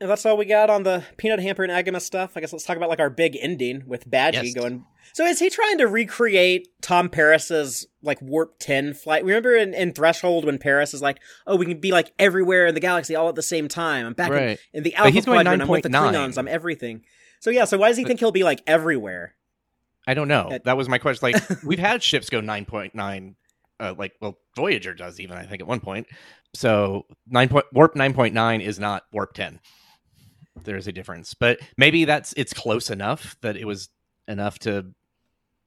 And that's all we got on the Peanut Hamper and AGIMUS stuff. I guess let's talk about like our big ending with Badgey Yes. going. So is he trying to recreate Tom Paris's like Warp Ten flight? Remember in, in Threshold when Paris is like, "Oh, we can be like everywhere in the galaxy all at the same time. I'm back in- Right. in, the But Alpha he's going Quadrant. I'm with the 9.9. Klingons. I'm everything." So yeah. So why does he think he'll be like everywhere? I don't know. At- that was my question. Like we've had ships go nine point nine, uh, like well Voyager does even I think at one point. So nine point warp nine point nine is not warp ten. There's a difference, but maybe that's it's close enough that it was enough to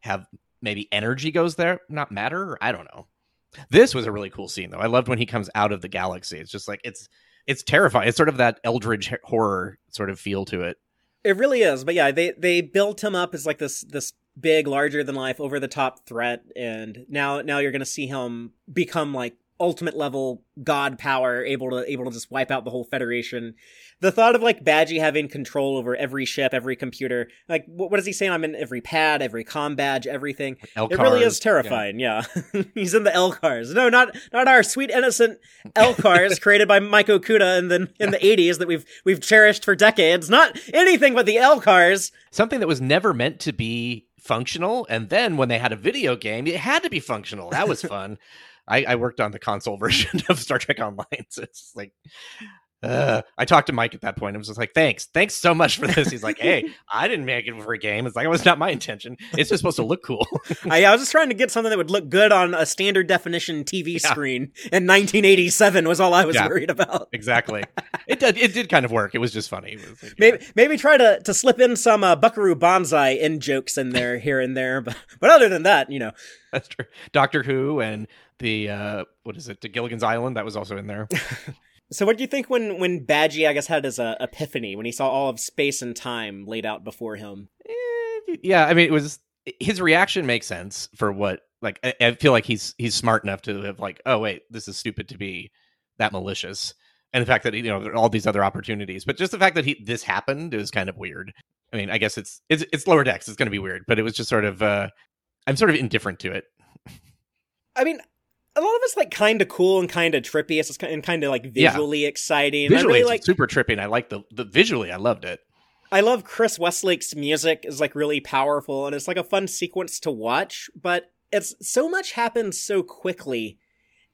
have maybe energy goes there, not matter. I don't know. This was a really cool scene though. I loved when he comes out of the galaxy. It's just like it's it's terrifying. It's sort of that eldritch horror sort of feel to it. It really is, but yeah, they they built him up as like this this big, larger than life, over the top threat, and now now you're gonna see him become like ultimate level god power, able to able to just wipe out the whole Federation. The thought of like Badgey having control over every ship, every computer, like what, what is he saying? I'm in every pad, every com badge, everything. It really is terrifying. Yeah, he's in the LCARS. No, not not our sweet innocent LCARS created by Mike Okuda in the in the eighties that we've we've cherished for decades. Not anything but the LCARS. something that was never meant to be functional and then when they had a video game it had to be functional that was fun I, I worked on the console version of Star Trek Online, so it's like. Uh, I talked to Mike at that point. I was just like, "Thanks, thanks so much for this." He's like, "Hey, I didn't make it for a game. It's like it was not my intention. It's just supposed to look cool." I, I was just trying to get something that would look good on a standard definition TV Yeah. screen in 1987 was all I was Yeah. worried about. exactly. It did. It did kind of work. It was just funny. Was like, Maybe maybe try to, to slip in some uh, Buckaroo Banzai in jokes in there here and there, but but other than that, you know, That's true. Doctor Who and the uh what is it? The Gilligan's Island that was also in there. So what do you think when when Badgey I guess had his uh, epiphany when he saw all of space and time laid out before him? Eh, yeah, I mean, it was his reaction makes sense for what like I, I feel like he's he's smart enough to have like, oh wait, this is stupid to be that malicious, and the fact that you know there are all these other opportunities, but just the fact that he this happened is kind of weird. I mean, I guess it's it's it's lower decks. It's going to be weird, but it was just sort of uh I'm sort of indifferent to it. I mean, a lot of it's like kind of cool and kind of trippy. It's and kind of like Yeah. visually exciting. Visually, really it's like. super trippy, and I like the the visually. I loved it. I love Chris Westlake's music is like really powerful and it's like a fun sequence to watch, but it's so much happens so quickly.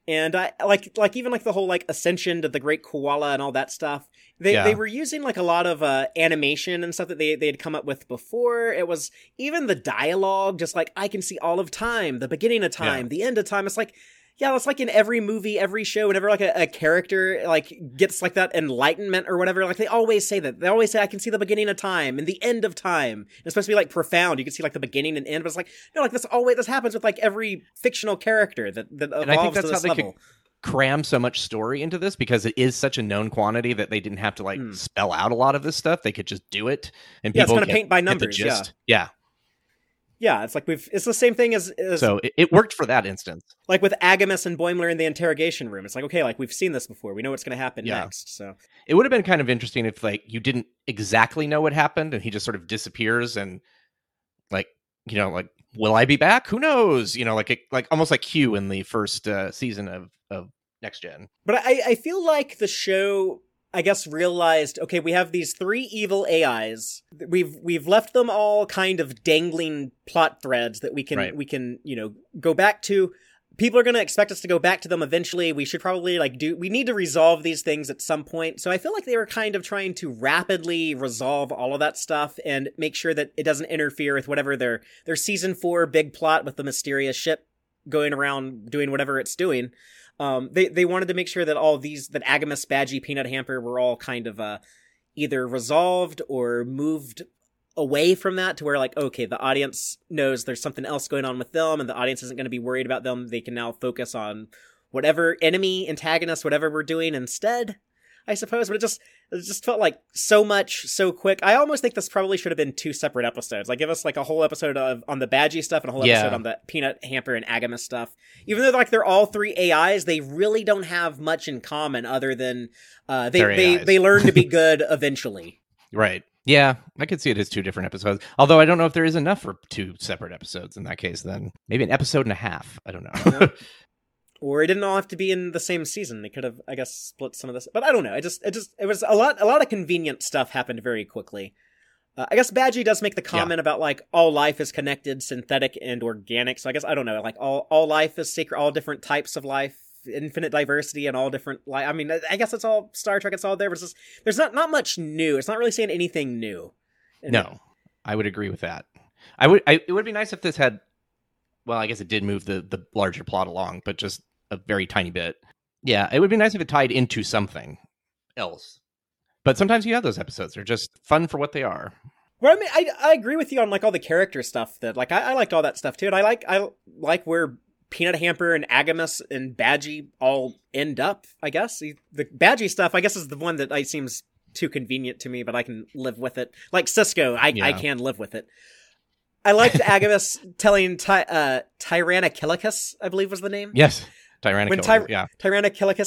And I like like even like the whole like ascension to the great koala and all that stuff. They Yeah. they were using like a lot of uh animation and stuff that they they had come up with before. It was even the dialogue just like I can see all of time, the beginning of time, the end of time. It's like yeah, it's like in every movie, every show, whenever like a, a character like gets like that enlightenment or whatever, like they always say that. They always say, "I can see the beginning of time and the end of time." And it's supposed to be like profound. You can see like the beginning and end, but it's like no, like this always this happens with like every fictional character that that evolves and I think to that's this how they level. could cram so much story into this because it is such a known quantity that they didn't have to like Hmm. spell out a lot of this stuff. They could just do it, and Yeah, it's people kinda paint by numbers, yeah. yeah. Yeah, it's like we've it's the same thing as, as So it, it worked for that instance. like with AGIMUS and Boimler in the interrogation room. It's like okay, like we've seen this before. We know what's going to happen Yeah. next. So It would have been kind of interesting if like you didn't exactly know what happened and he just sort of disappears and like you know like will I be back? Who knows? You know like it, like almost like Q in the first uh, season of of Next Gen. But I, I feel like the show, I guess, realized okay, we have these three evil AIs. We've we've left them all kind of dangling plot threads that we can Right. we can you know go back to. People are going to expect us to go back to them eventually. We should probably like do. We need to resolve these things at some point. So I feel like they were kind of trying to rapidly resolve all of that stuff and make sure that it doesn't interfere with whatever their their season four big plot with the mysterious ship going around doing whatever it's doing. Um, they they wanted to make sure that all these that AGIMUS, Badgey, Peanut Hamper were all kind of uh either resolved or moved away from that to where like okay the audience knows there's something else going on with them and the audience isn't going to be worried about them. They can now focus on whatever enemy antagonist whatever we're doing instead i suppose but it just it just felt like so much so quick i almost think this probably should have been two separate episodes like give us like a whole episode of on the badgey stuff and a whole Yeah. episode on the peanut hamper and AGIMUS stuff even though like they're all three ais they really don't have much in common other than uh they They're they, AIs. they learn to be good eventually Right. Yeah, I could see it as two different episodes. Although I don't know if there is enough for two separate episodes in that case. Then maybe an episode and a half. I don't know. Yeah. or it didn't all have to be in the same season. They could have, I guess, split some of this. But I don't know. It just, it just, it was a lot, a lot of convenient stuff happened very quickly. Uh, I guess Badgey does make the comment about like all life is connected, synthetic and organic. So I guess I don't know. Like all, all life is sacred. All different types of life, infinite diversity, and all different life. I mean, I- guess it's all Star Trek. It's all there. But just, there's not not much new. It's not really saying anything new. No, I would agree with that. I would. I, it would be nice if this had. Well, I guess it did move the the larger plot along, but just a very tiny bit. Yeah, it would be nice if it tied into something else. But sometimes you have those episodes; they're just fun for what they are. Well, I mean, I, I agree with you on like all the character stuff that like I, I liked all that stuff too, and I like I like where Peanut Hamper and AGIMUS and Badgey all end up. I guess the Badgey stuff, I guess, is the one that I seems too convenient to me, but I can live with it. Like Sisko, I I can live with it. I liked Agamus telling Ty, uh, Tyrannochillicus, I believe was the name. Yes, Tyrannical. When Ty- yeah,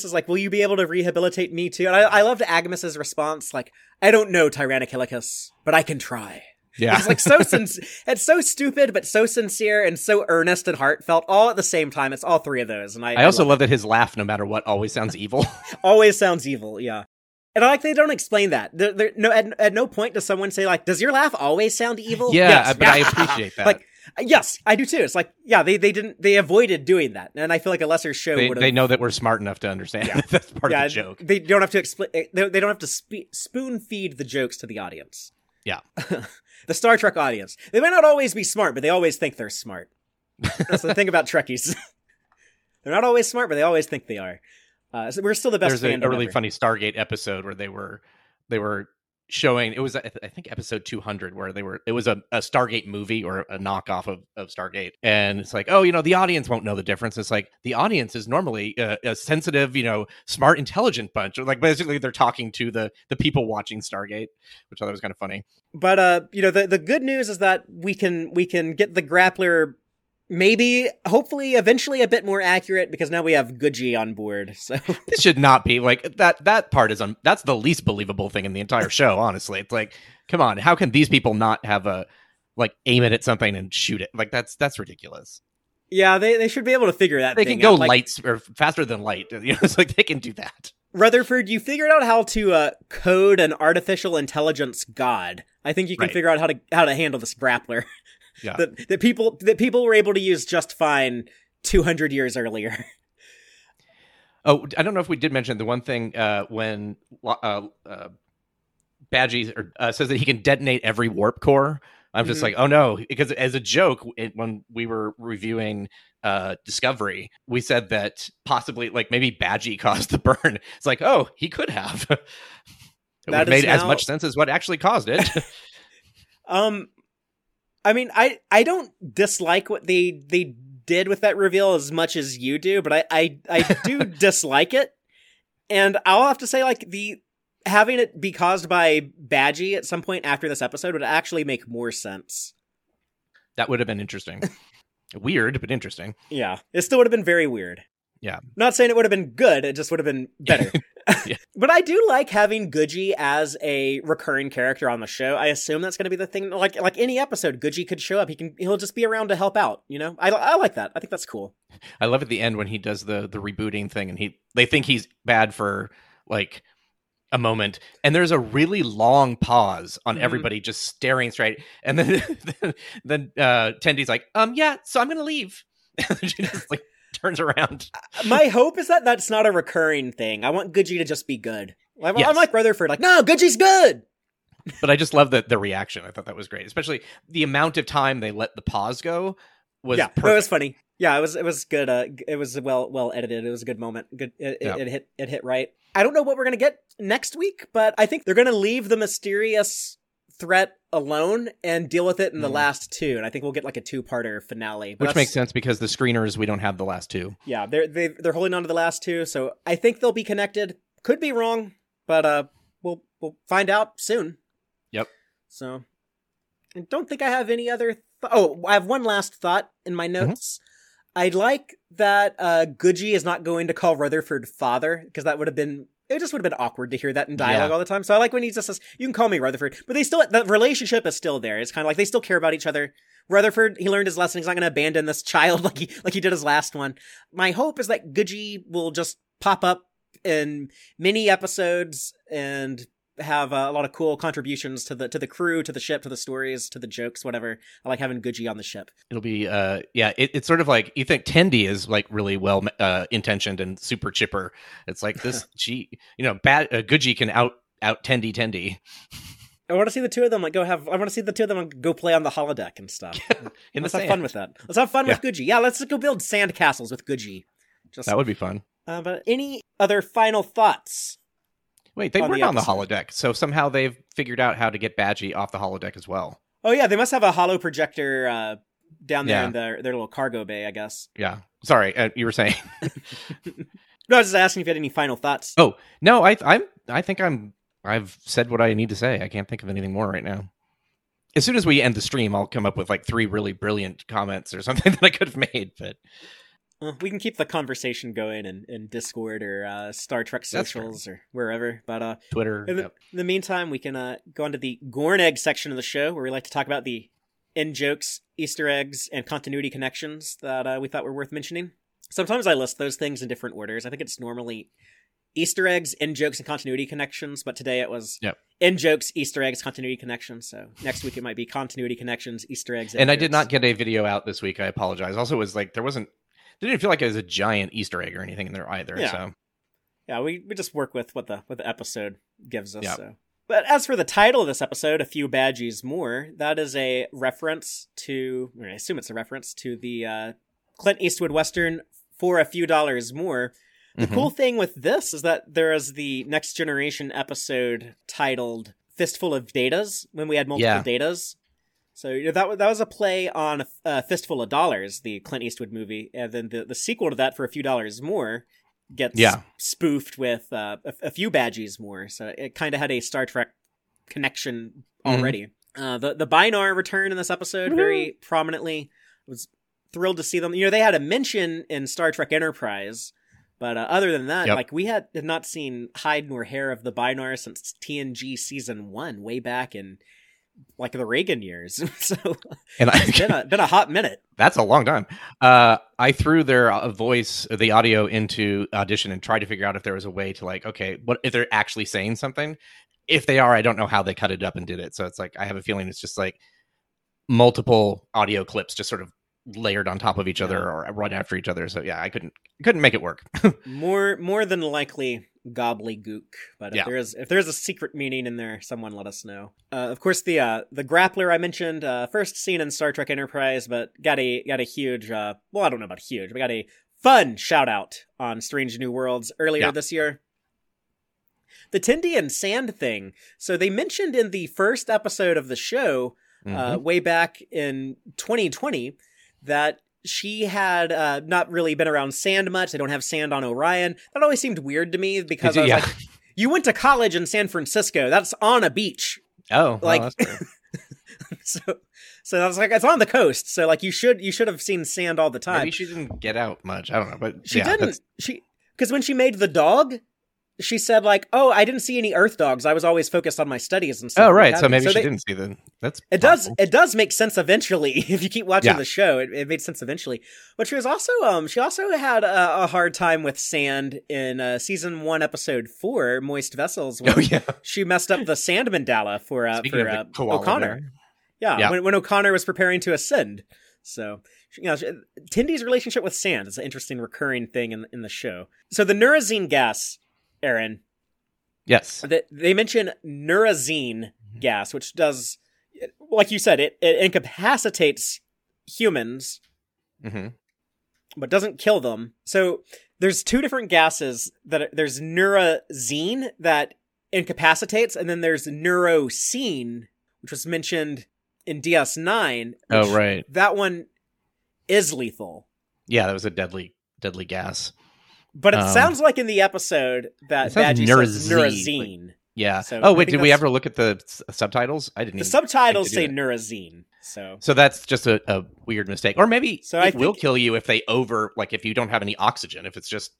is like, "Will you be able to rehabilitate me too?" And I, I loved AGIMUS's response, like, "I don't know, Tyrannochillicus, but I can try." yeah. It's like so sin- it's so stupid, but so sincere and so earnest and heartfelt, all at the same time. It's all three of those, and I, I also love love that his laugh, no matter what, always sounds evil. always sounds evil. Yeah, and I like they don't explain that. There, there, no, at, at no point does someone say like, "Does your laugh always sound evil?" yeah, Yes. but I appreciate that. Like Yes, I do too. It's like, yeah, they, they didn't, they avoided doing that. And I feel like a lesser show They, would they know that we're smart enough to understand that that's part yeah, of the joke. They don't have to explain, they, they don't have to spe- spoon feed the jokes to the audience. Yeah. the Star Trek audience. They might not always be smart, but they always think they're smart. That's the thing about Trekkies. they're not always smart, but they always think they are. Uh, so we're still the best There's a, a really ever. funny Stargate episode where they were they were showing it was I th- I think episode 200 where they were it was a, a Stargate movie or a knockoff of, of Stargate. And it's like oh you know the audience won't know the difference. It's like the audience is normally a, sensitive you know smart intelligent bunch. Like basically they're talking to the the people watching Stargate which I thought was kind of funny. But uh, you know, the the good news is that we can we can get the grappler maybe hopefully eventually a bit more accurate because now we have Goodgey on board. So this should not be like that that part is un, that's the least believable thing in the entire show honestly it's like come on how can these people not have a like aim it at something and shoot it like that's that's ridiculous yeah, they, they should be able to figure that they can go out. Like, lights or faster than light you know it's like they can do that Rutherford, you figured out how to uh, code an artificial intelligence god. I think you can Right. figure out how to how to handle this grappler. Yeah. that that people that people were able to use just fine 200 years earlier. oh i don't know if we did mention the one thing uh when uh, uh badgey or, uh, says that he can detonate every warp core i'm just Mhm. like oh no because as a joke it, when we were reviewing uh discovery we said that possibly like maybe badgey caused the burn it's like oh he could have it would That have is made as much sense as what actually caused it Um, I mean, I I don't dislike what they they did with that reveal as much as you do, but I I, I do dislike it, and I'll have to say like the having it be caused by Badgey at some point after this episode would actually make more sense. that would have been interesting weird but interesting Yeah, it still would have been very weird. Yeah. Not saying it would have been good, it just would have been better. Yeah. But I do like having Goodgey as a recurring character on the show. I assume that's going to be the thing. Like like any episode, Goodgey could show up. He can he'll just be around to help out. You know, I I like that. I think that's cool. I love at the end when he does the the rebooting thing and he they think he's bad for like a moment and there's a really long pause on Mhm. everybody just staring straight and then then, then uh Tendi's like um yeah so I'm gonna leave just like turns around My hope is that that's not a recurring thing. I want Goodgey to just be good. I'm, Yes. I'm like Rutherford. Like no, Goodgey's good. but I just love the the reaction I thought that was great especially the amount of time they let the pause go was yeah, perfect. it was funny. Yeah, it was it was good. Uh, it was well well edited. It was a good moment. Good. It, it- it hit it hit right. I don't know what we're gonna get next week, but I think they're gonna leave the mysterious threat alone and deal with it in the Mhm. last two. And I think we'll get like a two parter finale. Which makes sense because the screeners we don't have the last two Yeah, they're they they're holding on to the last two, so I think they'll be connected. Could be wrong, but uh, we'll we'll find out soon. Yep. So, I don't think I have any other. Th- oh, I have one last thought in my notes. I'd like that uh, Goodgey is not going to call Rutherford father because that would have been. It just would have been awkward to hear that in dialogue Yeah. all the time. So I like when he just says, "You can call me Rutherford," but they still the relationship is still there. It's kind of like they still care about each other. Rutherford, he learned his lesson. He's not going to abandon this child like he like he did his last one. My hope is that Goodgey will just pop up in many episodes and have uh, a lot of cool contributions to the to the crew, to the ship, to the stories, to the jokes, whatever. I like having Goodgey on the ship. It'll be uh yeah, it, it's sort of like you think Tendi is like really well uh intentioned and super chipper. It's like this she you know bad uh, Goodgey can out out Tendi Tendi I want to see the two of them like go have. I want to see the two of them like, go play on the holodeck and stuff. in let's have fun with that. Let's have fun with Goodgey. Yeah, let's go build sand castles with Goodgey. Just That would be fun. uh, but any other final thoughts? Wait, they on weren't on the holodeck, so somehow they've figured out how to get Badgey off the holodeck as well. Oh yeah, they must have a holo projector uh, down there Yeah. in their their little cargo bay, I guess. Yeah. Sorry, uh, you were saying. No, I was just asking if you had any final thoughts. oh no, I I'm I think I'm I've said what I need to say. I can't think of anything more right now. As soon as we end the stream, I'll come up with like three really brilliant comments or something that I could have made. But we can keep the conversation going in, in Discord or uh, Star Trek socials or wherever. But uh, Twitter, in, the, yep. in the meantime, we can uh, go on to the Gorn Egg section of the show where we like to talk about the in jokes, Easter eggs, and continuity connections that uh, we thought were worth mentioning. Sometimes I list those things in different orders. I think it's normally Easter eggs, in jokes, and continuity connections. But today it was Yep. in jokes, Easter eggs, continuity connections. So next week it might be continuity connections, Easter eggs, and I did not get a video out this week. I apologize. Also, it was like there wasn't. Didn't feel like it was a giant Easter egg or anything in there either. Yeah. So Yeah, we, we just work with what the what the episode gives us. Yep. So. But as for the title of this episode, a few badgeys more, that is a reference to, I assume it's a reference to the uh, Clint Eastwood Western for a few dollars more. The Mhm. cool thing with this is that there is the Next Generation episode titled "Fistful of Datas" when we had multiple Yeah. datas. So you know, that wa- that was a play on uh, "Fistful of Dollars," the Clint Eastwood movie, and then the the sequel to that for a few dollars more gets Yeah. spoofed with uh, a, a few badgeys more. So it kind of had a Star Trek connection Mhm. already. Uh, the the Binar return in this episode very prominently. I was thrilled to see them. You know, they had a mention in Star Trek Enterprise, but uh, other than that, Yep. like we had, had not seen hide nor hair of the Binar since TNG season one, way back in like the Reagan years. so and it's been I, a been a hot minute. that's a long time. Uh, I threw their uh, voice, the audio, into audition and tried to figure out if there was a way to like, okay, what if they're actually saying something? If they are, I don't know how they cut it up and did it. So it's like I have a feeling it's just like multiple audio clips just sort of layered on top of each other or right after each other. So yeah, I couldn't couldn't make it work. More more than likely gobbledygook. But if Yeah. there is if there is a secret meaning in there, someone let us know. Uh, of course, the uh, the grappler I mentioned uh, first seen in Star Trek Enterprise, but got a got a huge uh, well I don't know about huge, but got a fun shout out on Strange New Worlds earlier Yeah. this year. The Tendi and Sand thing. So they mentioned in the first episode of the show uh, Mhm. way back in 2020 that she had uh, not really been around sand much. They don't have sand on Orion. That always seemed weird to me because I was Yeah. like, you went to college in San Francisco. That's on a beach. oh, well, like- that's. So, so I was like, it's on the coast. So like, you should you should have seen sand all the time. maybe she didn't get out much. I don't know, but She yeah, didn't. that's- She because when she made the dog, she said like, "Oh, I didn't see any Earth dogs. I was always focused on my studies and stuff." Oh right, that." so maybe she they- didn't see them. That's It does. It does make sense eventually if you keep watching Yeah. the show. It, it made sense eventually. But she was also um she also had a, a hard time with sand in uh, season one, episode four, Moist Vessels. Oh yeah. she messed up the sand mandala for uh, Speaking for uh, O'Connor. Yeah, Yeah. When, when O'Connor was preparing to ascend. So, you know, Tendi's relationship with sand is an interesting recurring thing in in the show. So the neurozine gas, Aaron, Yes. they, they mention neurozine gas, which does, like you said, it, it incapacitates humans, hmm but doesn't kill them. So there's two different gases that are, there's neurozine that incapacitates, and then there's neurocene, which was mentioned in DS9. Oh right. That one is lethal. Yeah, that was a deadly, deadly gas. But it Um, sounds like in the episode that Badgey says neurozine, neurozine. Yeah. So oh I wait, did we ever look at the s- subtitles? I didn't. The even subtitles say think neurozine. So So that's just a, a weird mistake, or maybe So it I will kill you if they over, like if you don't have any oxygen, if it's just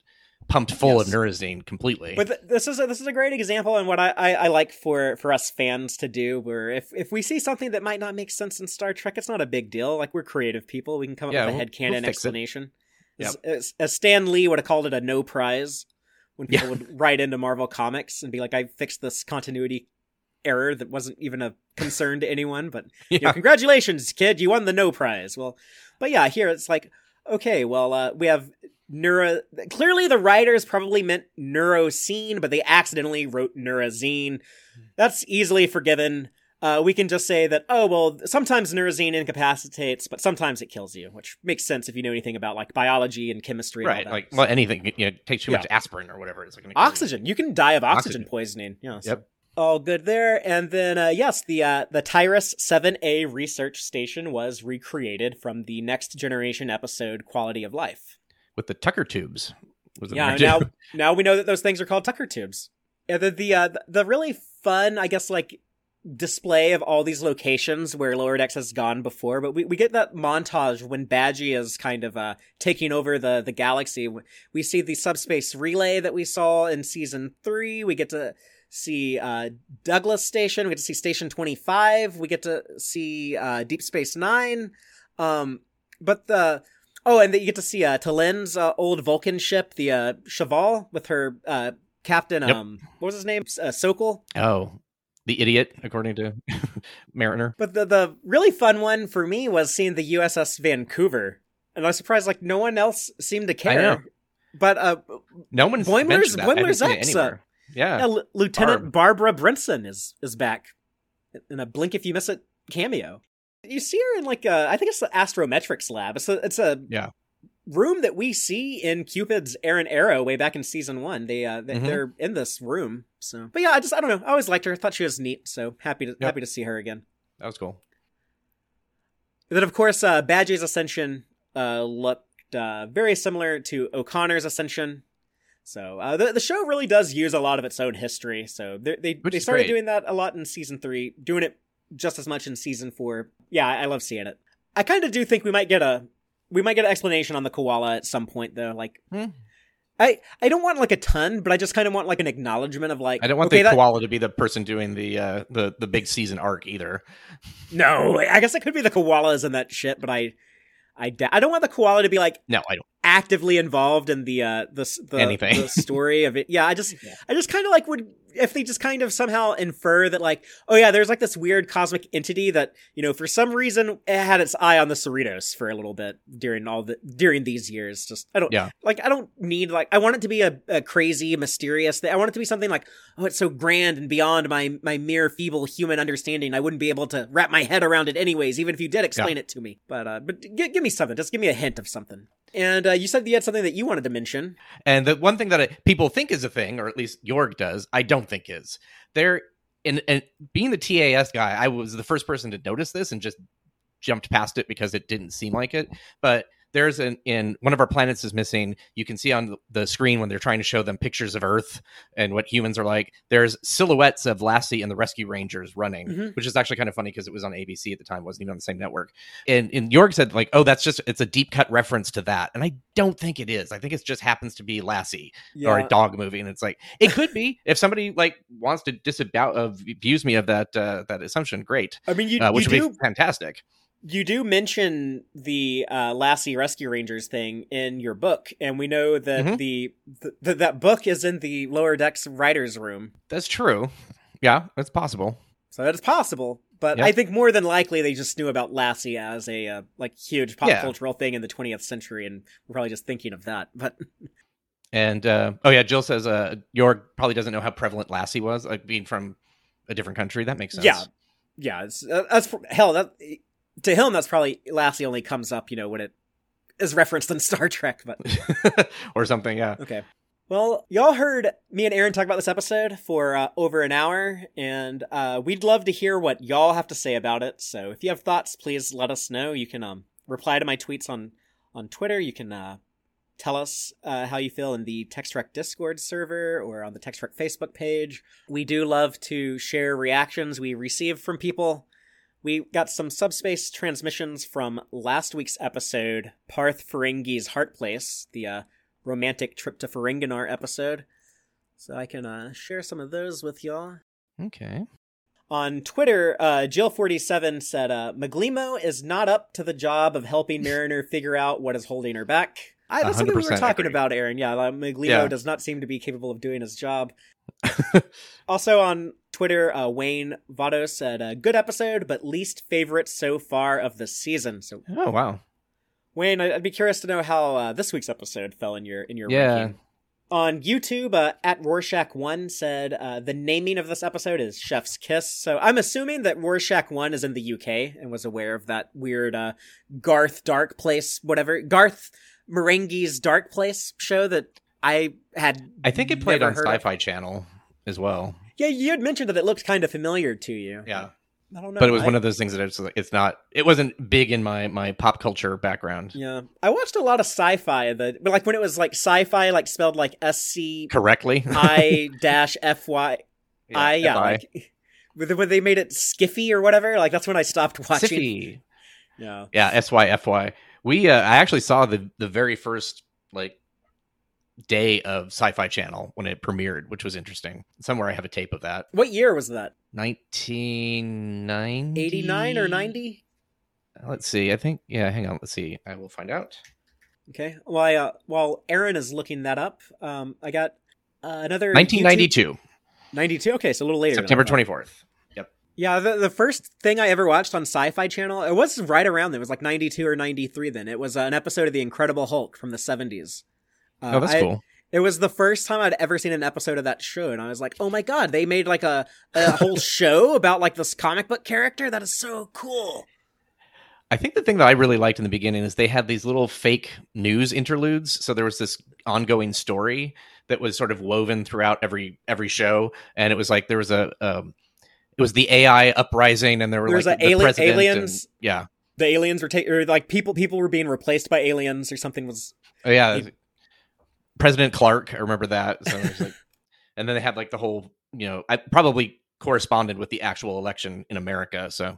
pumped full of Yes. neurozine completely. But th- this is a, this is a great example, and what I, I, I like for for us fans to do, where if if we see something that might not make sense in Star Trek, it's not a big deal. Like we're creative people, we can come up Yeah, with a we'll- headcanon we'll fix it. Explanation. As, as, Stan Lee would have called it a no prize when people Yeah. would write into Marvel Comics and be like, "I fixed this continuity error that wasn't even a concern to anyone." But you know, congratulations, kid, you won the no prize. Well, but yeah, here it's like, okay, well, uh, we have neuro. Clearly, the writers probably meant neuroscene, but they accidentally wrote neurozine. That's easily forgiven. Uh, we can just say that, oh, well, sometimes neurozine incapacitates, but sometimes it kills you, which makes sense if you know anything about like biology and chemistry. and all right, that. like well, anything you know, takes too Yeah. much aspirin or whatever. It's like gonna you. Oxygen. You can die of oxygen, Oxygen. poisoning. Yes. Yep. All good there. And then uh, yes, the uh, the Tyrus 7A research station was recreated from the next generation episode Quality of Life. with the Tucker tubes. Was it Yeah, now now we know that those things are called Tucker tubes. Yeah, the the uh, the really fun, I guess, like display of all these locations where Lower Decks has gone before, but we, we get that montage when Badgey is kind of uh, taking over the the galaxy. We see the subspace relay that we saw in season three. We get to see uh, Douglas Station. We get to see Station Twenty Five. We get to see uh, Deep Space Nine. Um, but the oh, and then you get to see uh, T'Lyn's uh, old Vulcan ship, the uh, Sh'vhal, with her uh, Captain Yep. um what was his name? Uh, Sokol. Oh, the idiot, according to Mariner. But the the really fun one for me was seeing the USS Vancouver, and I was surprised like no one else seemed to care. know. But uh, No one's Boimler's- mentioned that. I haven't Boimler's ex, uh. Yeah. yeah, L- Lieutenant Barb. Barbara Brinson is is back in a blink if you miss it cameo. You see her in like a, I think it's the Astrometrics lab. It's a it's a Yeah. Room that we see in Cupid's Errant Arrow way back in season one. They uh they, Mhm. they're in this room. So, but yeah, I just I don't know. I always liked her. I thought she was neat. So happy to Yep. happy to see her again. That was cool. Then, of course, uh, Badgey's ascension uh, looked uh, very similar to O'Connor's ascension. So uh, the the show really does use a lot of its own history. So they they, Which they started great. doing that a lot in season three, doing it just as much in season four. Yeah, I, I love seeing it. I kind of do think we might get a we might get an explanation on the koala at some point though. Like, Hmm. I I don't want like a ton, but I just kind of want like an acknowledgement of like I don't want okay, the that- koala to be the person doing the uh, the the big season arc either. No, I guess it could be the koalas and that shit, but I. I, da- I don't want the koala to be like No, I don't. Actively involved in the uh the the, Anything. the story of it. Yeah, I just I just kind of like would if they just kind of somehow infer that like oh yeah, there's like this weird cosmic entity that you know for some reason it had its eye on the Cerritos for a little bit during all the during these years. Just I don't Yeah. like I don't need like I want it to be a, a crazy mysterious thing. I want it to be something like oh it's so grand and beyond my my mere feeble human understanding. I wouldn't be able to wrap my head around it anyways, even if you did explain it to me. But uh but g- give me something. Just give me a hint of something. And uh, you said you had something that you wanted to mention. And the one thing that I, people think is a thing, or at least Jorg does, I don't think is. They're and, and being the TAS guy, I was the first person to notice this and just jumped past it because it didn't seem like it. But there's an in one of our planets is missing. You can see on the screen when they're trying to show them pictures of Earth and what humans are like. There's silhouettes of Lassie and the Rescue Rangers running, Mhm. which is actually kind of funny because it was on ABC at the time, wasn't even on the same network. And and Jorg said like, oh, that's just it's a deep cut reference to that, and I don't think it is. I think it just happens to be Lassie or a dog movie, and it's like it could be if somebody like wants to disavow of abuse me of that uh, that assumption, great, I mean, you, uh, which you would do be fantastic. You do mention the uh, Lassie Rescue Rangers thing in your book, and we know that Mhm. the, the that book is in the lower decks writers' room, That's true. Yeah, it's possible. so that is possible. But Yeah. I think more than likely they just knew about Lassie as a uh, like huge pop Yeah. cultural thing in the 20th century, and we're probably just thinking of that. But And uh, oh yeah, Jill says uh, Jorg probably doesn't know how prevalent Lassie was, like being from a different country. That makes sense. yeah, yeah, it's, uh, that's hell. That to him, that's probably Lassie only comes up, you know, when it is referenced in Star Trek. But or something. Yeah. Okay. Well, y'all heard me and Aaron talk about this episode for uh, over an hour, and uh, we'd love to hear what y'all have to say about it. So if you have thoughts, please let us know. You can um, reply to my tweets on on Twitter. You can uh, tell us uh, how you feel in the Text Trek Discord server or on the Text Trek Facebook page. We do love to share reactions we receive from people. We got some subspace transmissions from last week's episode, Parth Ferengi's Heart Place, the uh, romantic trip to Ferenginar episode. So I can uh, share some of those with y'all. Okay. On Twitter, uh, Jill47 said, uh, Migleemo is not up to the job of helping Mariner figure out what is holding her back. I, that's something we were talking agree. about, Aaron. Yeah, like, Migleemo Yeah. does not seem to be capable of doing his job. also on Twitter, uh, Wayne Votto said, uh, good episode, but least favorite so far of the season. So, Oh wow. Wayne, I- I'd be curious to know how uh, this week's episode fell in your in your Yeah. ranking. On YouTube, uh, at Rorschach One said uh, the naming of this episode is Chef's Kiss. So I'm assuming that Rorschach One is in the UK and was aware of that weird uh, Garth Dark Place, whatever Garth Marenghi's Dark Place show that I had. I think it played on. Sci-Fi Channel as well. Yeah, you had mentioned that it looked kind of familiar to you. Yeah. I don't know, But it was I- one of those things that it's like it's not. It wasn't big in my my pop culture background. Yeah, I watched a lot of sci-fi. That like when it was like sci-fi, like spelled like S C Correctly. I dash F Y I yeah, FI. like when when they made it skiffy or whatever. Like that's when I stopped watching. Siffy. Yeah, Yeah, S Y F Y. We uh, I actually saw the the very first like day of Sci-Fi Channel when it premiered, which was interesting. Somewhere I have a tape of that. what year was that? 1990 Eighty nine or ninety? Let's see. I think yeah, hang on. Let's see. I will find out. Okay. Well, I, uh, while Aaron is looking that up, um, I got Uh, another 1992, YouTube- 92. Okay, so a little later. September 24th. Yep. Yeah, the, the first thing I ever watched on Sci-Fi Channel, it was right around then. It was like 92 or 93 then. It was uh, an episode of The Incredible Hulk from the 70s. Uh, oh, that's I- cool. It was the first time I'd ever seen an episode of that show, and I was like, "Oh my god, they made like a, a whole show about like this comic book character. That is so cool." I think the thing that I really liked in the beginning is they had these little fake news interludes. So there was this ongoing story that was sort of woven throughout every every show, and it was like there was a um, it was the AI uprising, and there were There was like the ali- president and- aliens. yeah, The aliens were taking, like people, people were being replaced by aliens, or something was. oh yeah, President Clark. I remember that. So like, and then they had like the whole you know I probably corresponded with the actual election in America. So I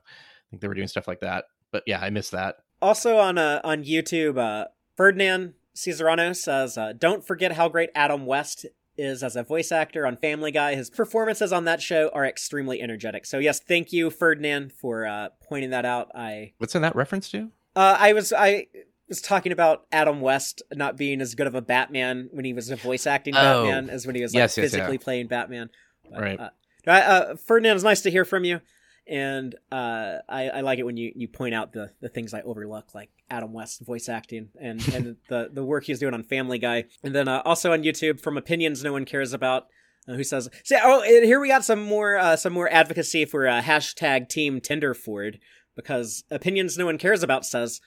think they were doing stuff like that. But yeah, I missed that. Also on uh, on YouTube, uh, Ferdinand Cesarano says, uh, "Don't forget how great Adam West is as a voice actor on Family Guy. His performances on that show are extremely energetic." So yes, thank you, Ferdinand, for uh, pointing that out. I What's in that reference to? uh, I was I was talking about Adam West not being as good of a Batman when he was a voice acting Oh. Batman as when he was like Yes, yes, physically yeah. playing Batman. But, Right. Uh, uh, Ferdinand, it's nice to hear from you, and uh, I, I like it when you, you point out the, the things I overlook, like Adam West voice acting and, and the, the work he's doing on Family Guy, and then uh, also on YouTube from opinions no one cares about. Uh, who says? See, oh, and here we got some more uh, some more advocacy for uh, hashtag Team Tinderford because opinions no one cares about says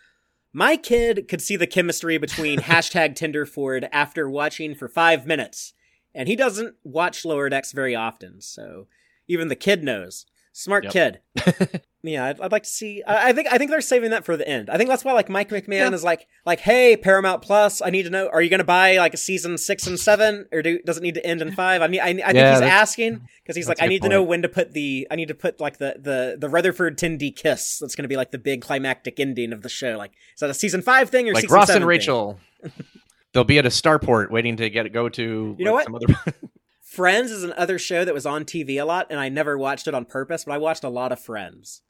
my kid could see the chemistry between hashtag Tinderford after watching for five minutes, and he doesn't watch Lower Decks very often, so even the kid knows. Smart Yep. kid. yeah, I'd, I'd like to see. I, I think I think they're saving that for the end. I think that's why like Mike McMahan Yeah. is like like Hey Paramount Plus, I need to know. Are you going to buy like a season six and seven, or do, does it need to end in five? I mean, I, I think Yeah, he's asking because he's like, I need to know when to put the. I need to put like the the the Rutherford Tendi kiss. That's going to be like the big climactic ending of the show. Like, is that a season five thing or like Ross and? Rachel. They'll be at a starport waiting to get go to. You know what? Some other... Friends is another show that was on TV a lot, and I never watched it on purpose, but I watched a lot of Friends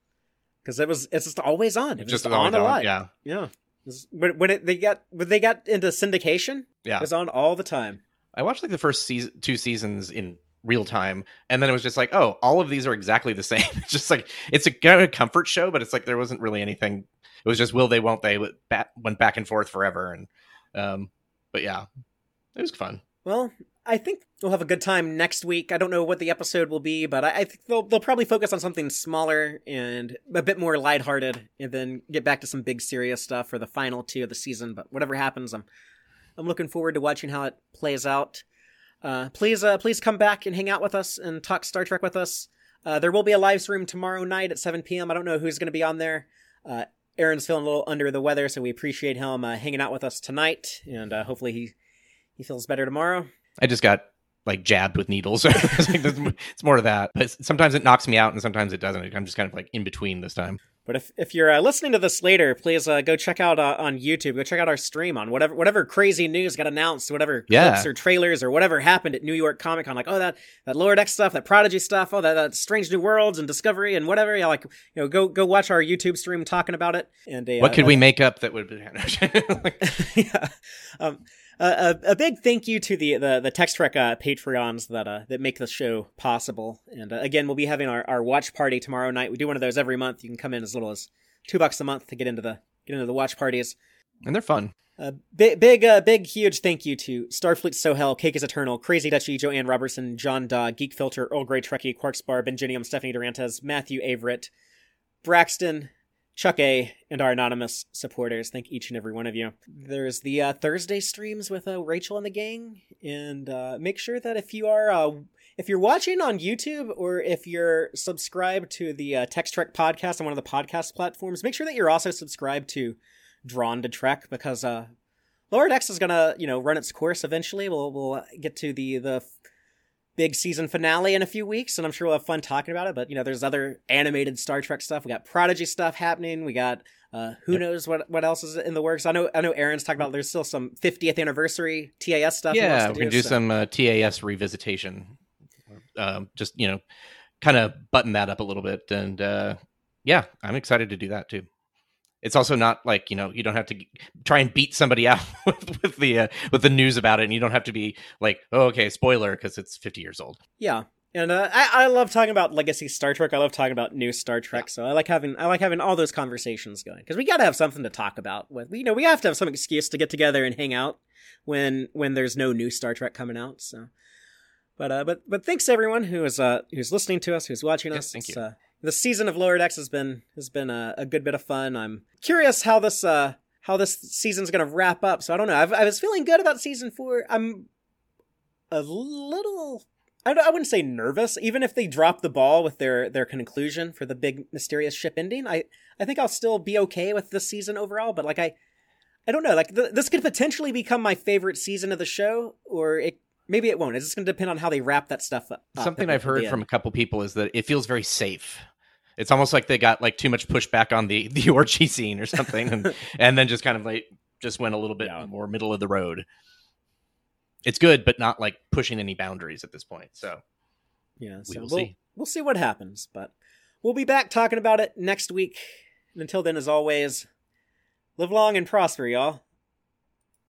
because it was it's just always on. It was just on a on, lot. Yeah, yeah. Was- When it, they got when they got into syndication, yeah. it was on all the time. I watched like the first season, two seasons in real time, and then it was just like, oh, all of these are exactly the same. It's just like it's a kind of comfort show, but it's like there wasn't really anything. It was just will they, won't they? Bat went back and forth forever, and um, but yeah, it was fun. Well, I think we'll have a good time next week. I don't know what the episode will be, but I, I think they'll they'll probably focus on something smaller and a bit more lighthearted, and then get back to some big serious stuff for the final two of the season. But whatever happens, I'm I'm looking forward to watching how it plays out. Uh, please, uh, please come back and hang out with us and talk Star Trek with us. Uh, there will be a live stream tomorrow night at 7 p.m. I don't know who's going to be on there. Uh, Aaron's feeling a little under the weather, so we appreciate him uh, hanging out with us tonight, and uh, hopefully he he feels better tomorrow. I just got like jabbed with needles. it's, like, it's more of that, but sometimes it knocks me out, and sometimes it doesn't. I'm just kind of like in between this time. But if, if you're uh, listening to this later, please uh, go check out uh, on YouTube. Go check out our stream on whatever whatever crazy news got announced, whatever Yeah. clips or trailers or whatever happened at New York Comic Con. Like, oh that that Lower Deck stuff, that Prodigy stuff, oh that, that Strange New Worlds and Discovery and whatever. Yeah, like you know, go go watch our YouTube stream talking about it. And uh, What could uh, we make up that would? Like Yeah. Um, a, a, a big thank you to the the, the Text Trek uh, Patreons that uh, that make the show possible. And uh, again, we'll be having our, our watch party tomorrow night. We do one of those every month. You can come in as little as two bucks a month to get into the get into the watch parties. and they're fun. Uh, big, big, uh, big, huge thank you to Starfleet Sohel, Cake is Eternal, Crazy Dutchie, Joanne Robertson, John Dog, Geek Filter, Earl Grey Trekkie, Quarks Bar, Benjinium, Stephanie Durantes, Matthew Averett, Braxton, Chuck A, and our anonymous supporters. Thank each and every one of you. There's the uh, Thursday streams with uh, Rachel and the gang, and uh, make sure that if you are uh, if you're watching on YouTube or if you're subscribed to the uh, Text Trek podcast on one of the podcast platforms, make sure that you're also subscribed to Drawn to Trek because uh, Lower Decks is gonna you know run its course eventually. We'll we'll get to the the big season finale in a few weeks, and I'm sure we'll have fun talking about it. But you know, there's other animated Star Trek stuff. We got Prodigy stuff happening. We got uh, who knows what what else is in the works. I know I know Aaron's talking about. There's still some 50th anniversary TAS stuff. yeah, to we can do so- some uh, TAS revisitation. Um, just you know, kind of button that up a little bit, and uh, yeah, I'm excited to do that too. It's also not like you know you don't have to try and beat somebody out with, with the uh, with the news about it, and you don't have to be like, oh, okay, spoiler because it's fifty years old. Yeah, and uh, I I love talking about legacy Star Trek. I love talking about new Star Trek. So I like having I like having all those conversations going because we got to have something to talk about. With you know we have to have some excuse to get together and hang out when when there's no new Star Trek coming out. So, but uh, but but thanks everyone who is uh who's listening to us, who's watching Yes, us. thank It's, you. Uh, the season of Lower Decks has been has been a, a good bit of fun. I'm curious how this uh how this season's gonna wrap up. So I don't know. I've, I was feeling good about season four. I'm a little. I, I wouldn't say nervous, even if they drop the ball with their their conclusion for the big mysterious ship ending. I I think I'll still be okay with this season overall. But like I, I don't know. Like th- this could potentially become my favorite season of the show, or it maybe it won't. It's just going to depend on how they wrap that stuff up. Something I've heard from a couple people is that it feels very safe. It's almost like they got like too much pushback on the the orgy scene or something, and and then just kind of like just went a little bit Yeah. more middle of the road. It's good, but not like pushing any boundaries at this point. So Yeah, we will we'll see. we'll see what happens, but we'll be back talking about it next week. And until then, as always, live long and prosper, y'all.